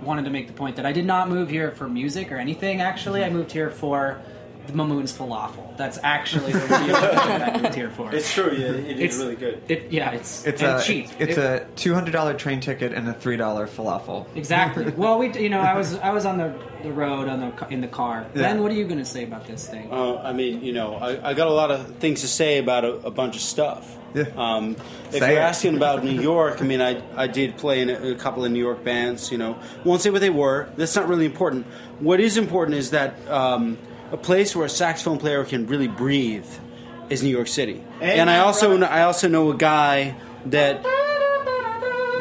O: wanted to make the point that i did not move here for music or anything actually i moved here for the Mamoun's falafel. That's actually the real (laughs) thing that moved here for.
N: It's true, yeah, it is
O: It's-
N: really good.
O: It, yeah, it's
M: It's
O: and
M: a
O: cheap.
M: It's
O: It-
M: a two hundred dollar train ticket and a three dollar falafel.
O: Exactly. (laughs) Well, we, you know, I was I was on the, the road on the in the car.
N: Yeah.
O: Ben, what are you going to say about this thing?
N: Uh, I mean, you know, I, I got a lot of things to say about a, a bunch of stuff. Um, if
M: Say
N: you're
M: it.
N: asking about New (laughs) York, I mean, I, I did play in a, a couple of New York bands. You know, won't say what they were. That's not really important. What is important is that um, a place where a saxophone player can really breathe is New York City.
Q: Amen,
N: and I also
Q: brother.
N: I also know a guy that.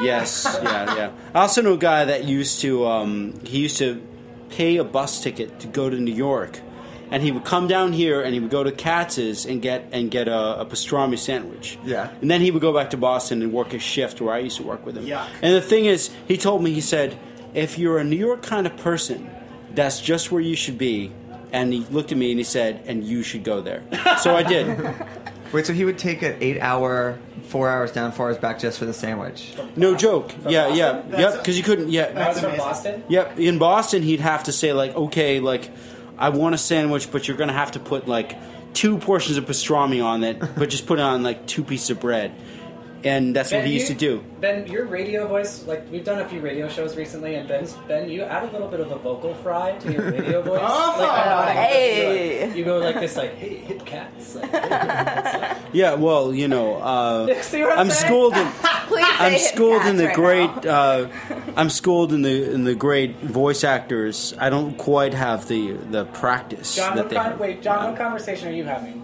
N: Yes, yeah, yeah. I also know a guy that used to um, he used to pay a bus ticket to go to New York, and he would come down here and he would go to Katz's and get and get a, a pastrami sandwich.
M: Yeah.
N: And then he would go back to Boston and work a shift where I used to work with him.
M: Yuck.
N: And the thing is, he told me he said, if you're a New York kind of person, that's just where you should be. And he looked at me and he said, and you should go there. So I did. (laughs)
M: Wait, so he would take an eight-hour, four hours down, four hours back just for the sandwich?
N: No joke. yeah, yeah,
O: Boston?
N: yep. Because you couldn't. Yeah,
O: That's from Boston.
N: Yep. In Boston, he'd have to say like, okay, like, I want a sandwich, but you're gonna have to put like two portions of pastrami on it, but just put it on like two pieces of bread, and that's what
O: Ben,
N: he used
O: you-
N: to do.
O: Ben, your radio voice, like we've done a few radio shows recently, and Ben's Ben, you add a little bit of a vocal fry to your radio (laughs) voice.
N: Oh,
O: like, I'm not even-
P: hey.
O: you go like this, like hey, hip cats. Like, hey, cats. (laughs)
N: Yeah. Well, you know, uh, (laughs)
O: See what I'm
N: I'm schooled in. I'm schooled in the
P: right
N: great. Uh, I'm schooled in the in the great voice actors. I don't quite have the the practice
O: John,
N: that
O: what
N: they
O: con-
N: have.
O: wait, John, what conversation are you having?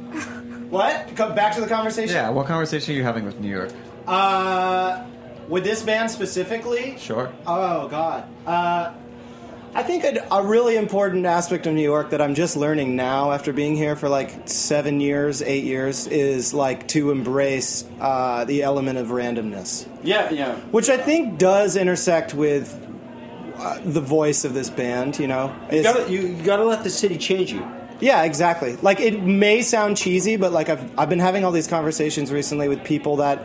Q: What? Come back to the conversation.
M: Yeah, what conversation are you having with New York?
Q: Uh, with this band specifically?
M: Sure.
Q: Oh God. Uh, I think a, a really important aspect of New York that I'm just learning now after being here for like seven years, eight years, is like to embrace uh, the element of randomness,
N: Yeah, yeah.
Q: which I think does intersect with uh, the voice of this band. You know,
N: You gotta, you, you gotta let the city change you.
Q: Yeah, exactly. Like it may sound cheesy, but like I've I've been having all these conversations recently with people that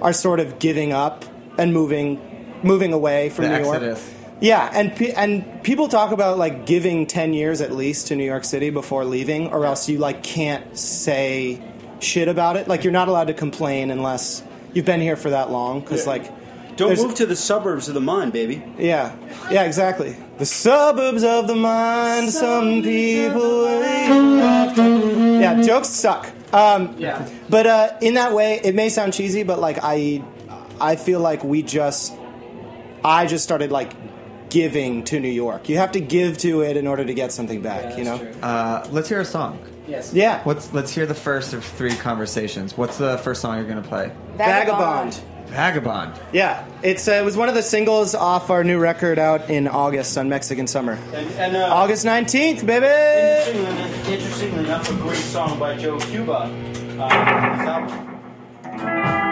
Q: are sort of giving up and moving moving away from
M: The
Q: New York. Yeah, and pe- and people talk about like giving 10 years at least to New York City before leaving or else you like can't say shit about it. Like you're not allowed to complain unless you've been here for that long cuz
N: Yeah.
Q: like
N: Don't move to the suburbs of the mind, baby.
Q: yeah, yeah, exactly. The suburbs of the mind. Some people have Yeah, jokes suck. Um,
O: Yeah.
Q: But uh, in that way, it may sound cheesy, but like I, I feel like we just, I just started like giving to New York. You have to give to it in order to get something back. you know.
M: Uh, let's hear a song.
O: Yes.
Q: Yeah.
M: What's let's hear the first of three conversations. What's the first song you're gonna play?
Q: Vagabond.
M: Vagabond.
Q: Yeah, it's uh, it was one of the singles off our new record out in August on Mexican Summer.
N: And, and uh,
Q: August nineteenth, baby.
N: Interestingly, interestingly enough, a great song by Joe Cuba. Uh,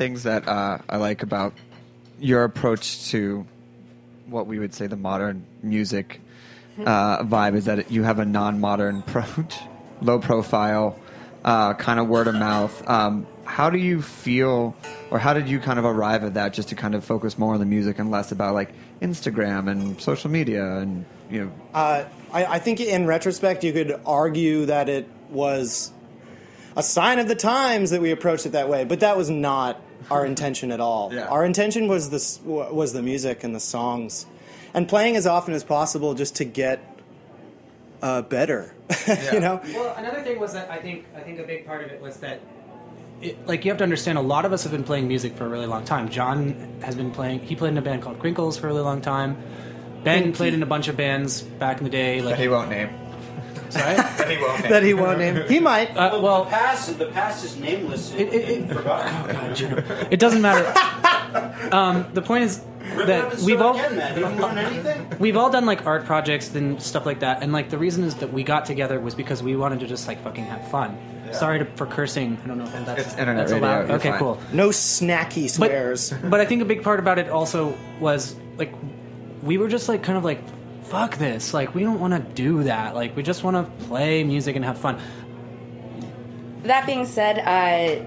M: things that uh, I like about your approach to what we would say the modern music uh, vibe is that you have a non-modern approach, (laughs) low profile, uh, kind of word of mouth. Um, how do you feel, or how did you kind of arrive at that, just to kind of focus more on the music and less about like Instagram and social media and you know?
Q: Uh, I, I think in retrospect, you could argue that it was a sign of the times that we approached it that way, but that was not our intention at all. Our intention was this was the music and the songs, and playing as often as possible just to get uh, better. (laughs) you know,
O: Well, another thing was that I think I think a big part of it was that, it, like you have to understand, a lot of us have been playing music for a really long time. John has been playing; he played in a band called Crinkles for a really long time. Ben played in a bunch of bands back in the day. Like
M: That he won't name.
O: Sorry, (laughs)
M: that he won't
Q: That he won't name. He might.
O: Uh, well,
N: the past the past is nameless. It,
O: it,
N: forgotten.
O: it doesn't matter. (laughs) Um, the point is
N: Rip it up
O: that we've all
N: again, man. You haven't done anything.
O: we've all done like art projects and stuff like that, and like the reason is that we got together was because we wanted to just like fucking have fun.
Q: Yeah.
O: Sorry to, for cursing. I don't know if that's
Q: It's internet
O: that's
Q: radio,
O: allowed.
Q: you're
O: Okay,
Q: fine.
O: cool.
Q: No snacky swears.
O: But, but I think a big part about it also was like we were just like kind of like fuck this. Like we don't want to do that. Like we just want to play music and have fun.
P: That being said, uh,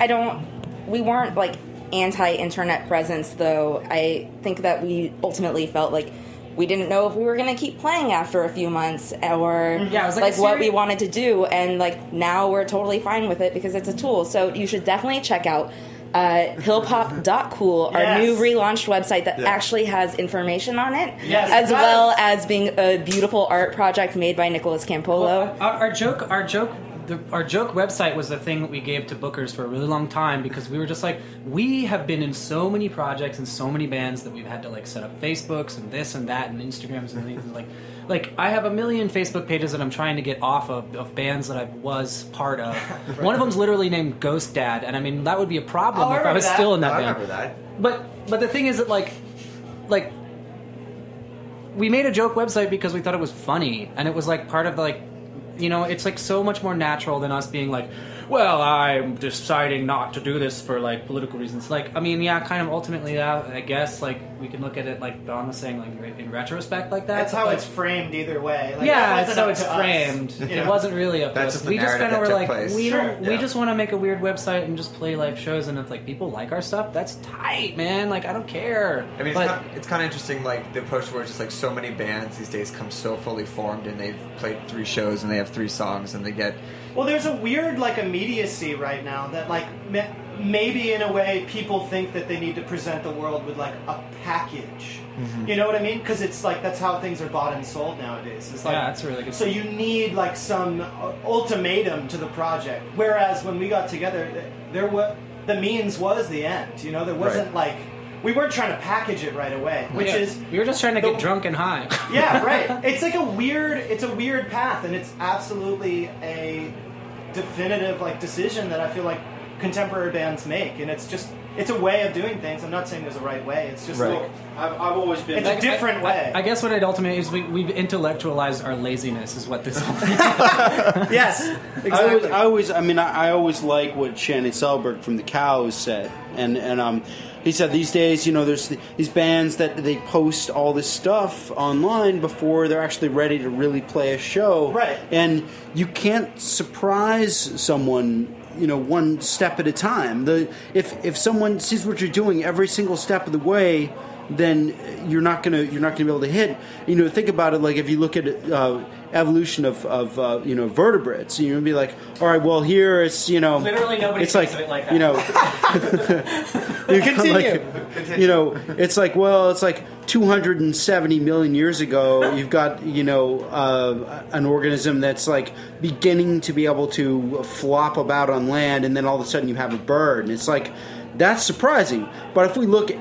P: I don't. We weren't like anti-internet presence, though. I think that we ultimately felt like we didn't know if we were going to keep playing after a few months, or
O: Yeah, it was like a
P: what we wanted to do. And like now we're totally fine with it because it's a tool. So you should definitely check out. Uh, hillpop.cool, our new relaunched website that
O: Yeah.
P: actually has information on it,
O: Yes,
P: as
O: it
P: well as being a beautiful art project made by Nicholas Campolo.
O: Our, our joke, our joke, the, our joke website was the thing that we gave to bookers for a really long time because we were just like, we have been in so many projects and so many bands that we've had to like set up Facebooks and this and that and Instagrams and things and like, like I have a million Facebook pages that I'm trying to get off of of bands that I was part of. (laughs) One of them's literally named Ghost Dad, and I mean that would be a problem
M: Oh, I
O: if I was
M: that.
O: still in that oh,
M: I
O: band.
M: remember that.
O: But but the thing is that like like we made a joke website because we thought it was funny and it was like part of like you know it's like so much more natural than us being like well i'm deciding not to do this for like political reasons like i mean yeah kind of ultimately yeah i guess like we can look at it like don was saying like in retrospect like that
H: That's how
O: but-
H: it's framed either way. Like,
O: yeah, that's how it's
H: to us,
O: framed.
H: you (laughs)
O: It wasn't really up to
M: That's
O: us.
M: just the
O: we just
M: narrative
O: kind of were like,
M: place.
O: we
M: Sure,
O: don't. We just want to make a weird website and just play live shows. And if like people like our stuff, that's tight, man. Like I don't care.
M: I mean,
O: But-
M: it's, kind of, it's kind of interesting, like the approach where it's just like so many bands these days come so fully formed, and they've played three shows and they have three songs, and they get
H: Well, there's a weird like immediacy right now that like ma- maybe in a way people think that they need to present the world with like a package.
O: Mm-hmm.
H: You know what I mean? Because it's like that's how things are bought and sold nowadays. It's like,
O: Yeah, that's really good
H: So you need like some uh, ultimatum to the project. Whereas when we got together, there was the means was the end. You know, there wasn't like we weren't trying to package it right away, which
O: Yeah.
H: is
O: we were just trying to get drunk and high.
H: yeah, right. (laughs) It's like a weird, it's a weird path, and it's absolutely a definitive like decision that I feel like contemporary bands make, and it's just it's a way of doing things. I'm not saying there's a right way. It's just
O: Right.
H: like I've, I've always been. It's
O: Like,
H: a different
O: I,
H: way.
O: I, I guess what it ultimately is we, we've intellectualized our laziness is what this whole thing (laughs)
H: yes,
N: I always, I always, I mean, I, I always like what Shannon Selberg from the Cows said, and and um, he said these days, you know, there's these bands that they post all this stuff online before they're actually ready to really play a show,
H: Right.
N: And you can't surprise someone. You know, one step at a time. The if if someone sees what you're doing every single step of the way, then you're not gonna you're not gonna be able to hit. You know, think about it. Like if you look at uh, evolution of of uh, you know vertebrates, you're gonna be like, all right, well here it's you know
O: Literally nobody
N: It's like,
O: it like that.
N: you know. (laughs) you
O: Continue.
N: like, you know, it's like well, it's like 270 million years ago. You've got you know uh, an organism that's like beginning to be able to flop about on land, and then all of a sudden you have a bird, and it's like that's surprising. But if we look at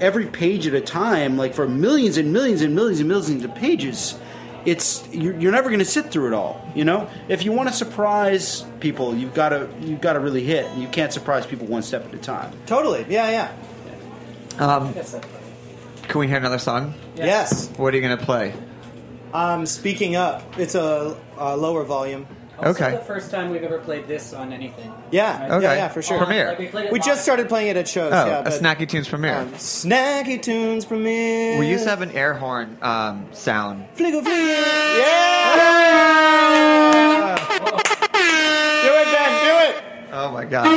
N: every page at a time, like for millions and millions and millions and millions of pages. It's you're, you're never going to sit through it all, you know. If you want to surprise people, you've got to you've got to really hit. You can't surprise people one step at a time.
Q: Totally. Yeah, yeah.
M: Um, can we hear another song?
Q: Yes.
M: What are you going to play?
Q: Um, speaking up, it's a, a lower volume.
O: Also
I: Okay.
O: the first time we've ever played this on anything.
Q: Yeah,
O: Right?
I: Okay.
Q: yeah, yeah, for sure.
I: Premiere.
O: Like we
Q: We just started playing it at shows.
I: Oh,
Q: yeah,
I: a
Q: but,
I: Snacky Tunes premiere.
Q: um, Snacky Tunes premiere.
I: we used to have an air horn um, sound.
Q: Fligo Fligo. Yeah! do it, Ben. Do it.
I: Oh my god. (laughs)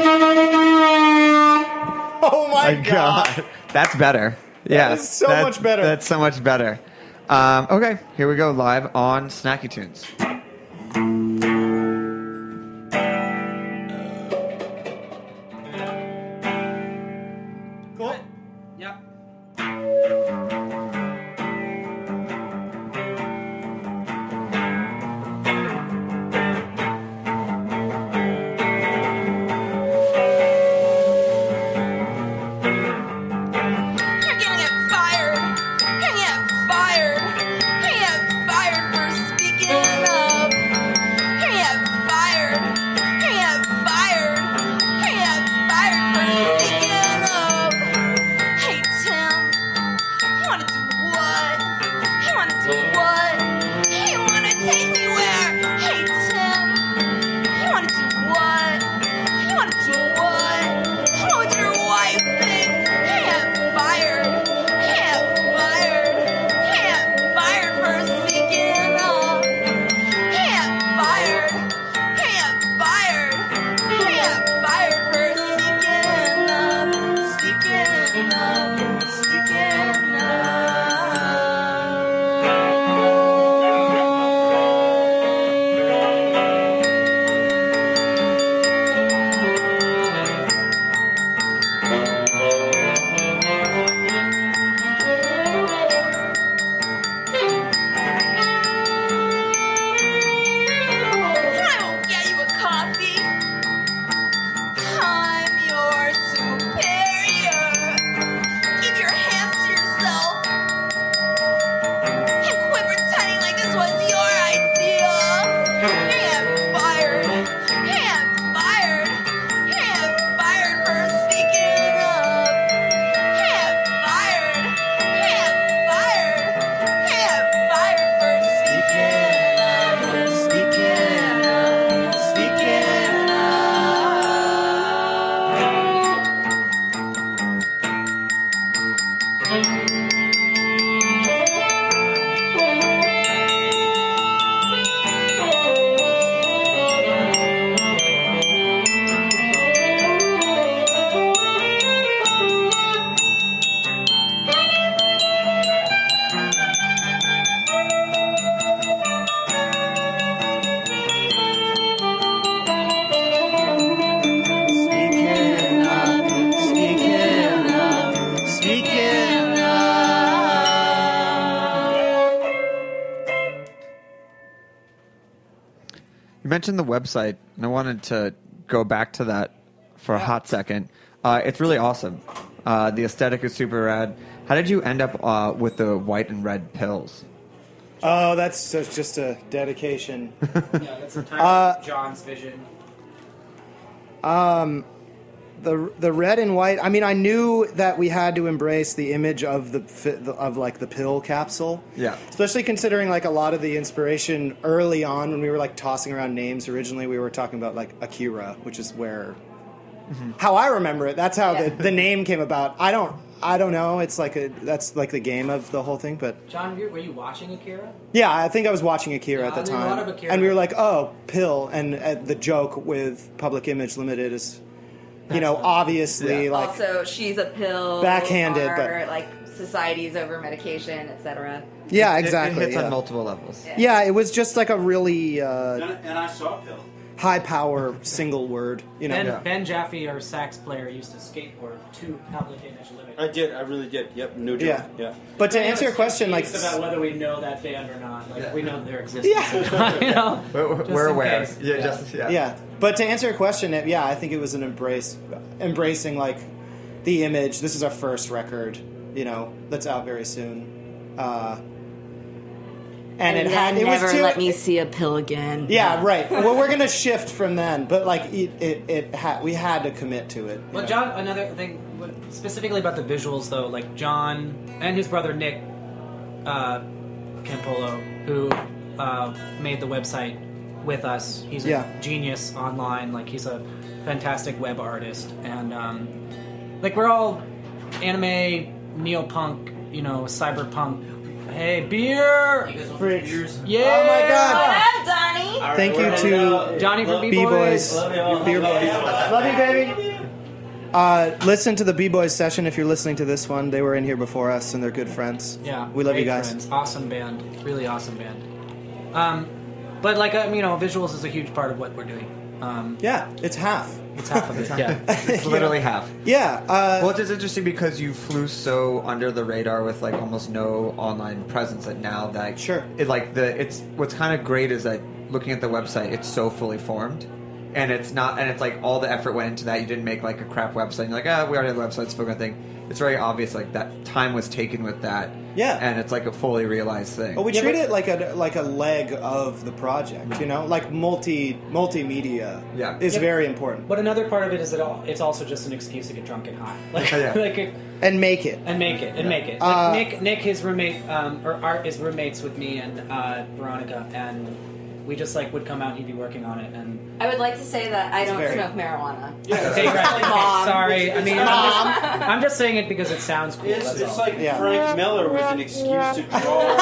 Q: Oh my,
I: My God. That's better. Yeah.
Q: is so
I: that's-
Q: much better.
I: That's so much better. Um, okay, here we go live on Snacky Tunes. Mentioned the website, and I wanted to go back to that for a hot second. Uh, it's really awesome. Uh, the aesthetic is super rad. How did you end up uh, with the white and red pills?
Q: Oh, that's that's just a dedication. (laughs)
O: Yeah, that's entirely
Q: Uh,
O: John's vision.
Q: Um, the the red and white. I mean, I knew that we had to embrace the image of the of like the pill capsule.
I: Yeah.
Q: Especially considering like a lot of the inspiration early on when we were like tossing around names. Originally, we were talking about like Akira, which is where how I remember it. That's how the, the name came about. I don't I don't know. It's like a that's like the game of the whole thing, but.
O: John, were you watching Akira?
Q: Yeah, I think I was watching Akira
O: Yeah,
Q: at the
O: I mean, a
Q: time,
O: lot of Akira-
Q: and we were like, "Oh, pill," and uh, the joke with Public Image Limited is, you know, obviously like
P: also, she's a pill.
Q: Backhanded,
P: or,
Q: but-
P: like societies over medication, etc.
Q: Yeah,
I: It- it
Q: exactly.
I: hits on multiple levels.
Q: Yeah, it was just like a really uh,
N: And I saw Pill.
Q: high power single word. You know,
O: Ben, ben Jaffe, our sax player, used to skateboard to Public Image Limited.
N: I did. I really did. Yep. No joke.
Q: Yeah.
N: Yeah.
Q: But to
O: We
Q: answer your question, like
O: confused about whether we know that band or not, like we know their existence.
Q: Yeah.
O: you know, (laughs)
I: We're, we're aware.
O: case.
I: Yeah, just yeah.
Q: yeah. But to answer your question, it- yeah, I think it was an embrace, embracing like the image. This is our first record, you know, that's out very soon. Uh, and, it had it
P: never
Q: was too,
P: let me see a pill again.
Q: Yeah, right. well, we're gonna shift from then, but like it, it, it ha- we had to commit to it.
O: Well,
Q: know?
O: John, another thing specifically about the visuals, though, like John and his brother Nick uh, Campolo, who uh, made the website with us. He's a
Q: Yeah.
O: genius online. Like he's a fantastic web artist, and um, like we're all anime, neopunk, you know, cyberpunk. Hey, beer!
Q: Freaks.
O: Yeah!
Q: Oh my god!
P: Donnie?
Q: Thank you to
O: Johnny from
Q: B
O: B-Boys.
Q: Boys. Beer Boys. Love you, baby. Uh, listen to the B Boys session if you're listening to this one. They were in here before us, and they're good friends.
O: Yeah,
Q: we love you guys.
O: friends. Awesome band, really awesome band. Um, but like um, you know, visuals is a huge part of what we're doing. Um,
Q: yeah, it's half.
O: It's half of it. yeah,
M: It's (laughs) literally half.
Q: Yeah. Uh,
M: well, it's just interesting because you flew so under the radar with like almost no online presence that now that
Q: sure
M: it like the it's what's kind of great is that looking at the website it's so fully formed and it's not and it's like all the effort went into that you didn't make like a crap website and you're like ah we already have the website it's a good thing it's very obvious like that time was taken with that
Q: Yeah.
M: and it's like a fully realized thing
Q: But we treat it like a like a leg of the project, you know, like multi multimedia.
M: Yeah.
Q: is
O: Yeah.
Q: very important.
O: But another part of it is that all, it's also just an excuse to get drunk and high, (laughs) like,
Q: Yeah.
O: like it,
Q: and make it
O: and make it and make it.
Q: Uh,
O: Nick, Nick, his roommate, um, or Art is roommates with me and uh, Veronica, and we just like would come out and he'd be working on it, and
P: I would like to say that I
O: It's
P: don't
O: very-
P: smoke marijuana.
O: Okay, right. Okay,
P: Mom.
O: Sorry, I mean, I'm just, I'm just saying it because it sounds cool.
N: It's,
O: that's
N: it's
O: all.
N: like Frank Miller was an excuse to (laughs) draw.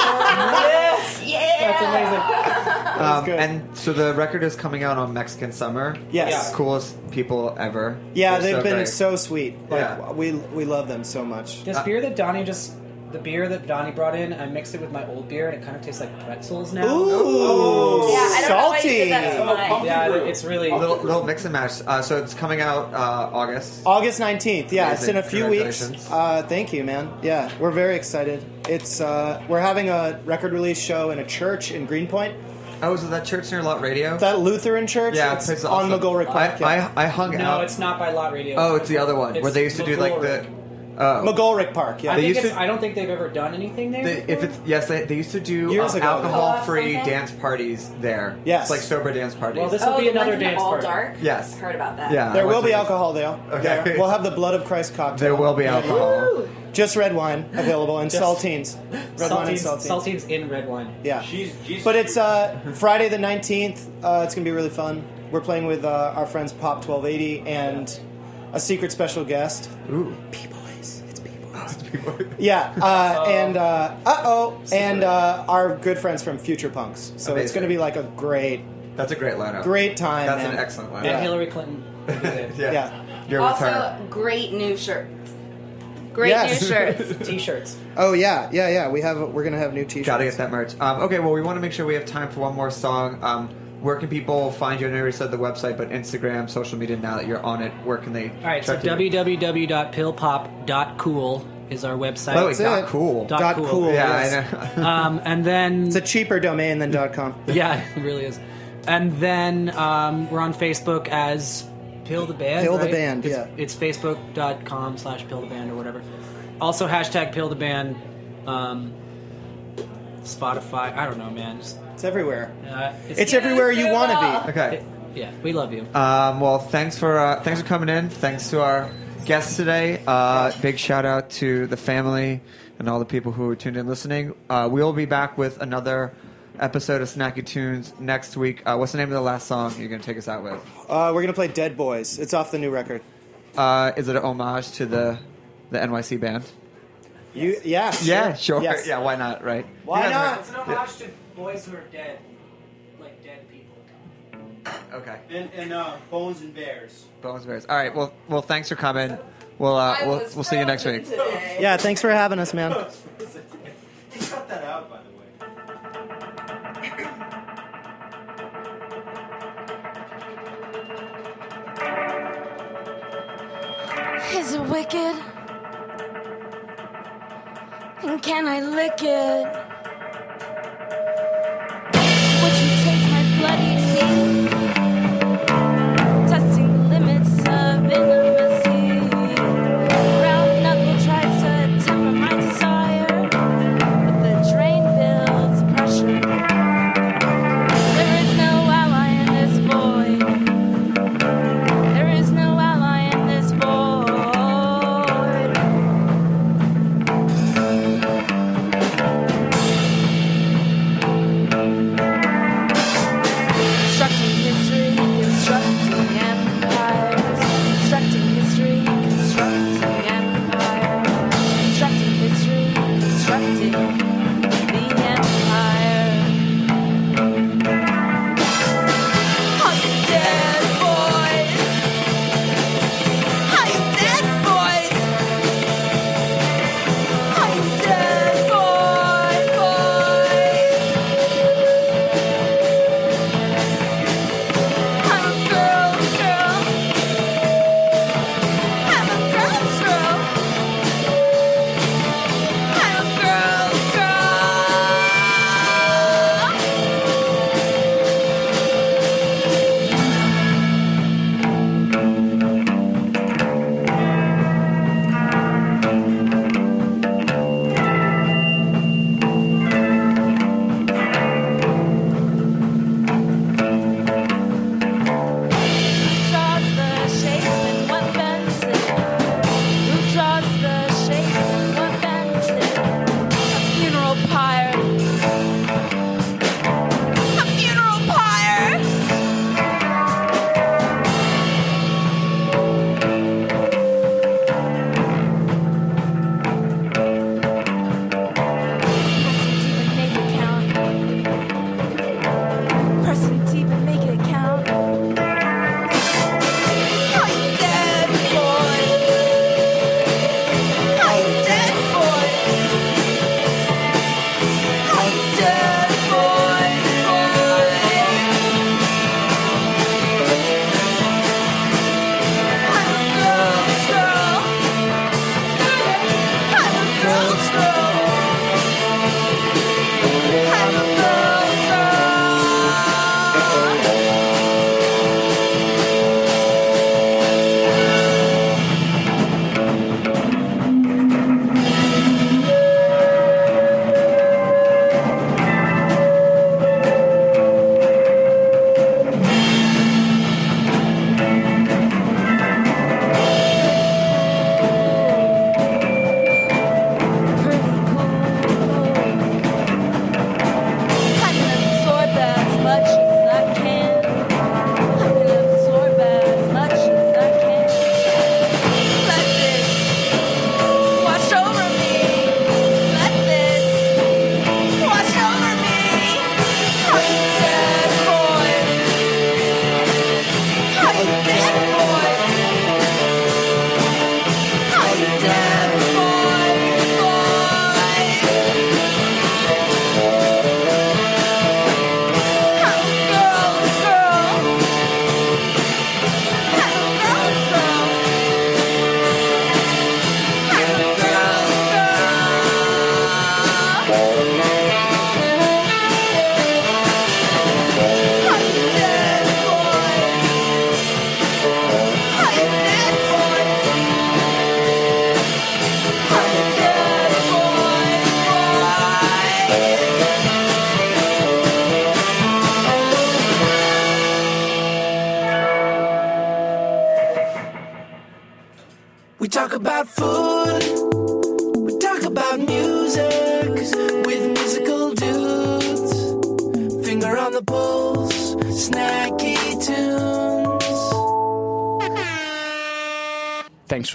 P: yes, yeah.
O: That's amazing.
M: um, and so the record is coming out on Mexican Summer
Q: Yes. Yeah.
M: coolest people ever
Q: Yeah,
M: They're
Q: they've
M: so
Q: been
M: great.
Q: so sweet. Like
M: Yeah.
Q: we we love them so much.
O: This beer that Donnie just, the beer that Donnie brought in, I mixed it with my old beer, and it kind of tastes like pretzels now.
Q: Ooh,
P: Yeah, I don't know why you did that to
Q: salty.
P: mine.
O: Yeah, it's really
M: little, little mix and match. Uh, so it's coming out uh, August.
Q: August 19th. Yeah, it's in a few weeks.
M: Congratulations.
Q: Uh, thank you, man. Yeah, we're very excited. It's uh, we're having a record release show in a church in Greenpoint.
M: Oh, is it that church near Lot Radio?
Q: That Lutheran church?
M: Yeah,
Q: it's
M: it's
Q: on
M: awesome.
Q: McGolrick Park.
M: I,
Q: yeah.
M: I, I hung
O: no,
M: out.
O: it's not by Lot Radio.
M: Oh, it's the other one
O: It's
M: where they used to do like the. Oh.
Q: McGolrick Park. Yeah,
O: I, think it's,
M: to-
O: I don't think they've ever done anything there.
M: They, if it's yes, they, they used to do
Q: Years ago.
M: alcohol-free
P: Co-op
M: dance parties there.
Q: Yes.
M: it's like sober dance parties.
O: Well, this will
P: Oh,
O: be another
P: ones in
O: dance
P: all
O: party.
P: dark.
M: Yes.
P: I've heard about that.
M: yeah,
Q: there will be
M: to-
Q: alcohol there.
M: Okay.
Q: There. We'll have the Blood of Christ cocktail.
M: There will be
Q: Yeah, yeah.
M: alcohol.
Q: Just red wine available and saltines. Red wine and
O: saltines,
Q: saltines.
O: saltines in red wine.
Q: Yeah.
N: She's, Jesus
Q: But it's uh, Friday the 19th. Uh, it's going to be really fun. We're playing with uh, our friends Pop 1280 and a secret special guest.
M: Ooh.
Q: P-Boys. It's (laughs) P-Boys. Yeah. Uh, and, uh oh. And uh, our good friends from Future Punks. So it's
M: Amazing.
Q: going to be like a great,
M: That's a great lineup.
Q: great time.
M: That's
Q: man.
M: an excellent lineup.
O: And Hillary Clinton. will be there.
M: Yeah.
Q: Yeah.
M: You're with
P: Also,
M: her.
P: great new shirts. Great
Q: Yes.
P: new shirts. (laughs)
O: T-shirts.
Q: Oh yeah, yeah, yeah. We have. We're gonna have new T-shirts.
M: Gotta get that merch. Um, okay, well, we want to make sure we have time for one more song. Um, where can people find you? I know you said the website, but Instagram, social media. Now that you're on it, where can they?
O: All right, so
M: check you?
O: www.pillpop.cool is our website.
M: Oh, wait,
Q: That's
M: dot
Q: it.
M: cool.
O: Dot
Q: Dot
O: cool.
Q: cool.
M: Yeah,
Q: yes.
M: I know. (laughs) (laughs)
O: Um, and then
Q: It's a cheaper domain than dot .com. (laughs)
O: yeah, it really is. And then um, we're on Facebook as Pill the Band.
Q: Pill the
O: right?
Q: Band,
O: It's,
Q: yeah.
O: It's facebook.com slash Pill the Band or whatever. Also hashtag Pill the Band. Um, Spotify. I don't know, man. Just,
Q: It's everywhere.
O: uh,
Q: It's everywhere you want to be.
M: Okay.
O: yeah, we love you.
M: Um, well, thanks for uh, thanks for coming in. Thanks to our guests today. Uh, big shout out to the family and all the people who are tuned in listening. Uh, we will be back with another episode of Snacky Tunes next week. Uh, what's the name of the last song you're going to take us out with?
Q: Uh, we're gonna play Dead Boys. It's off the new record.
M: Uh, is it an homage to the the NYC band?
Q: You, yeah,
M: Yeah, sure.
Q: Yes.
M: Yeah, why not? Right?
Q: Why
M: You guys
Q: not?
O: It's an homage to boys who are dead.
M: Okay.
N: And, and uh, Bones and Bears.
M: Bones and Bears. All right. Well, well, thanks for coming. We'll uh, we'll we'll see you next week.
Q: Yeah, thanks for having us, man. (laughs)
N: Cut that out, by the way.
R: Is it wicked? And can I lick it? Would you taste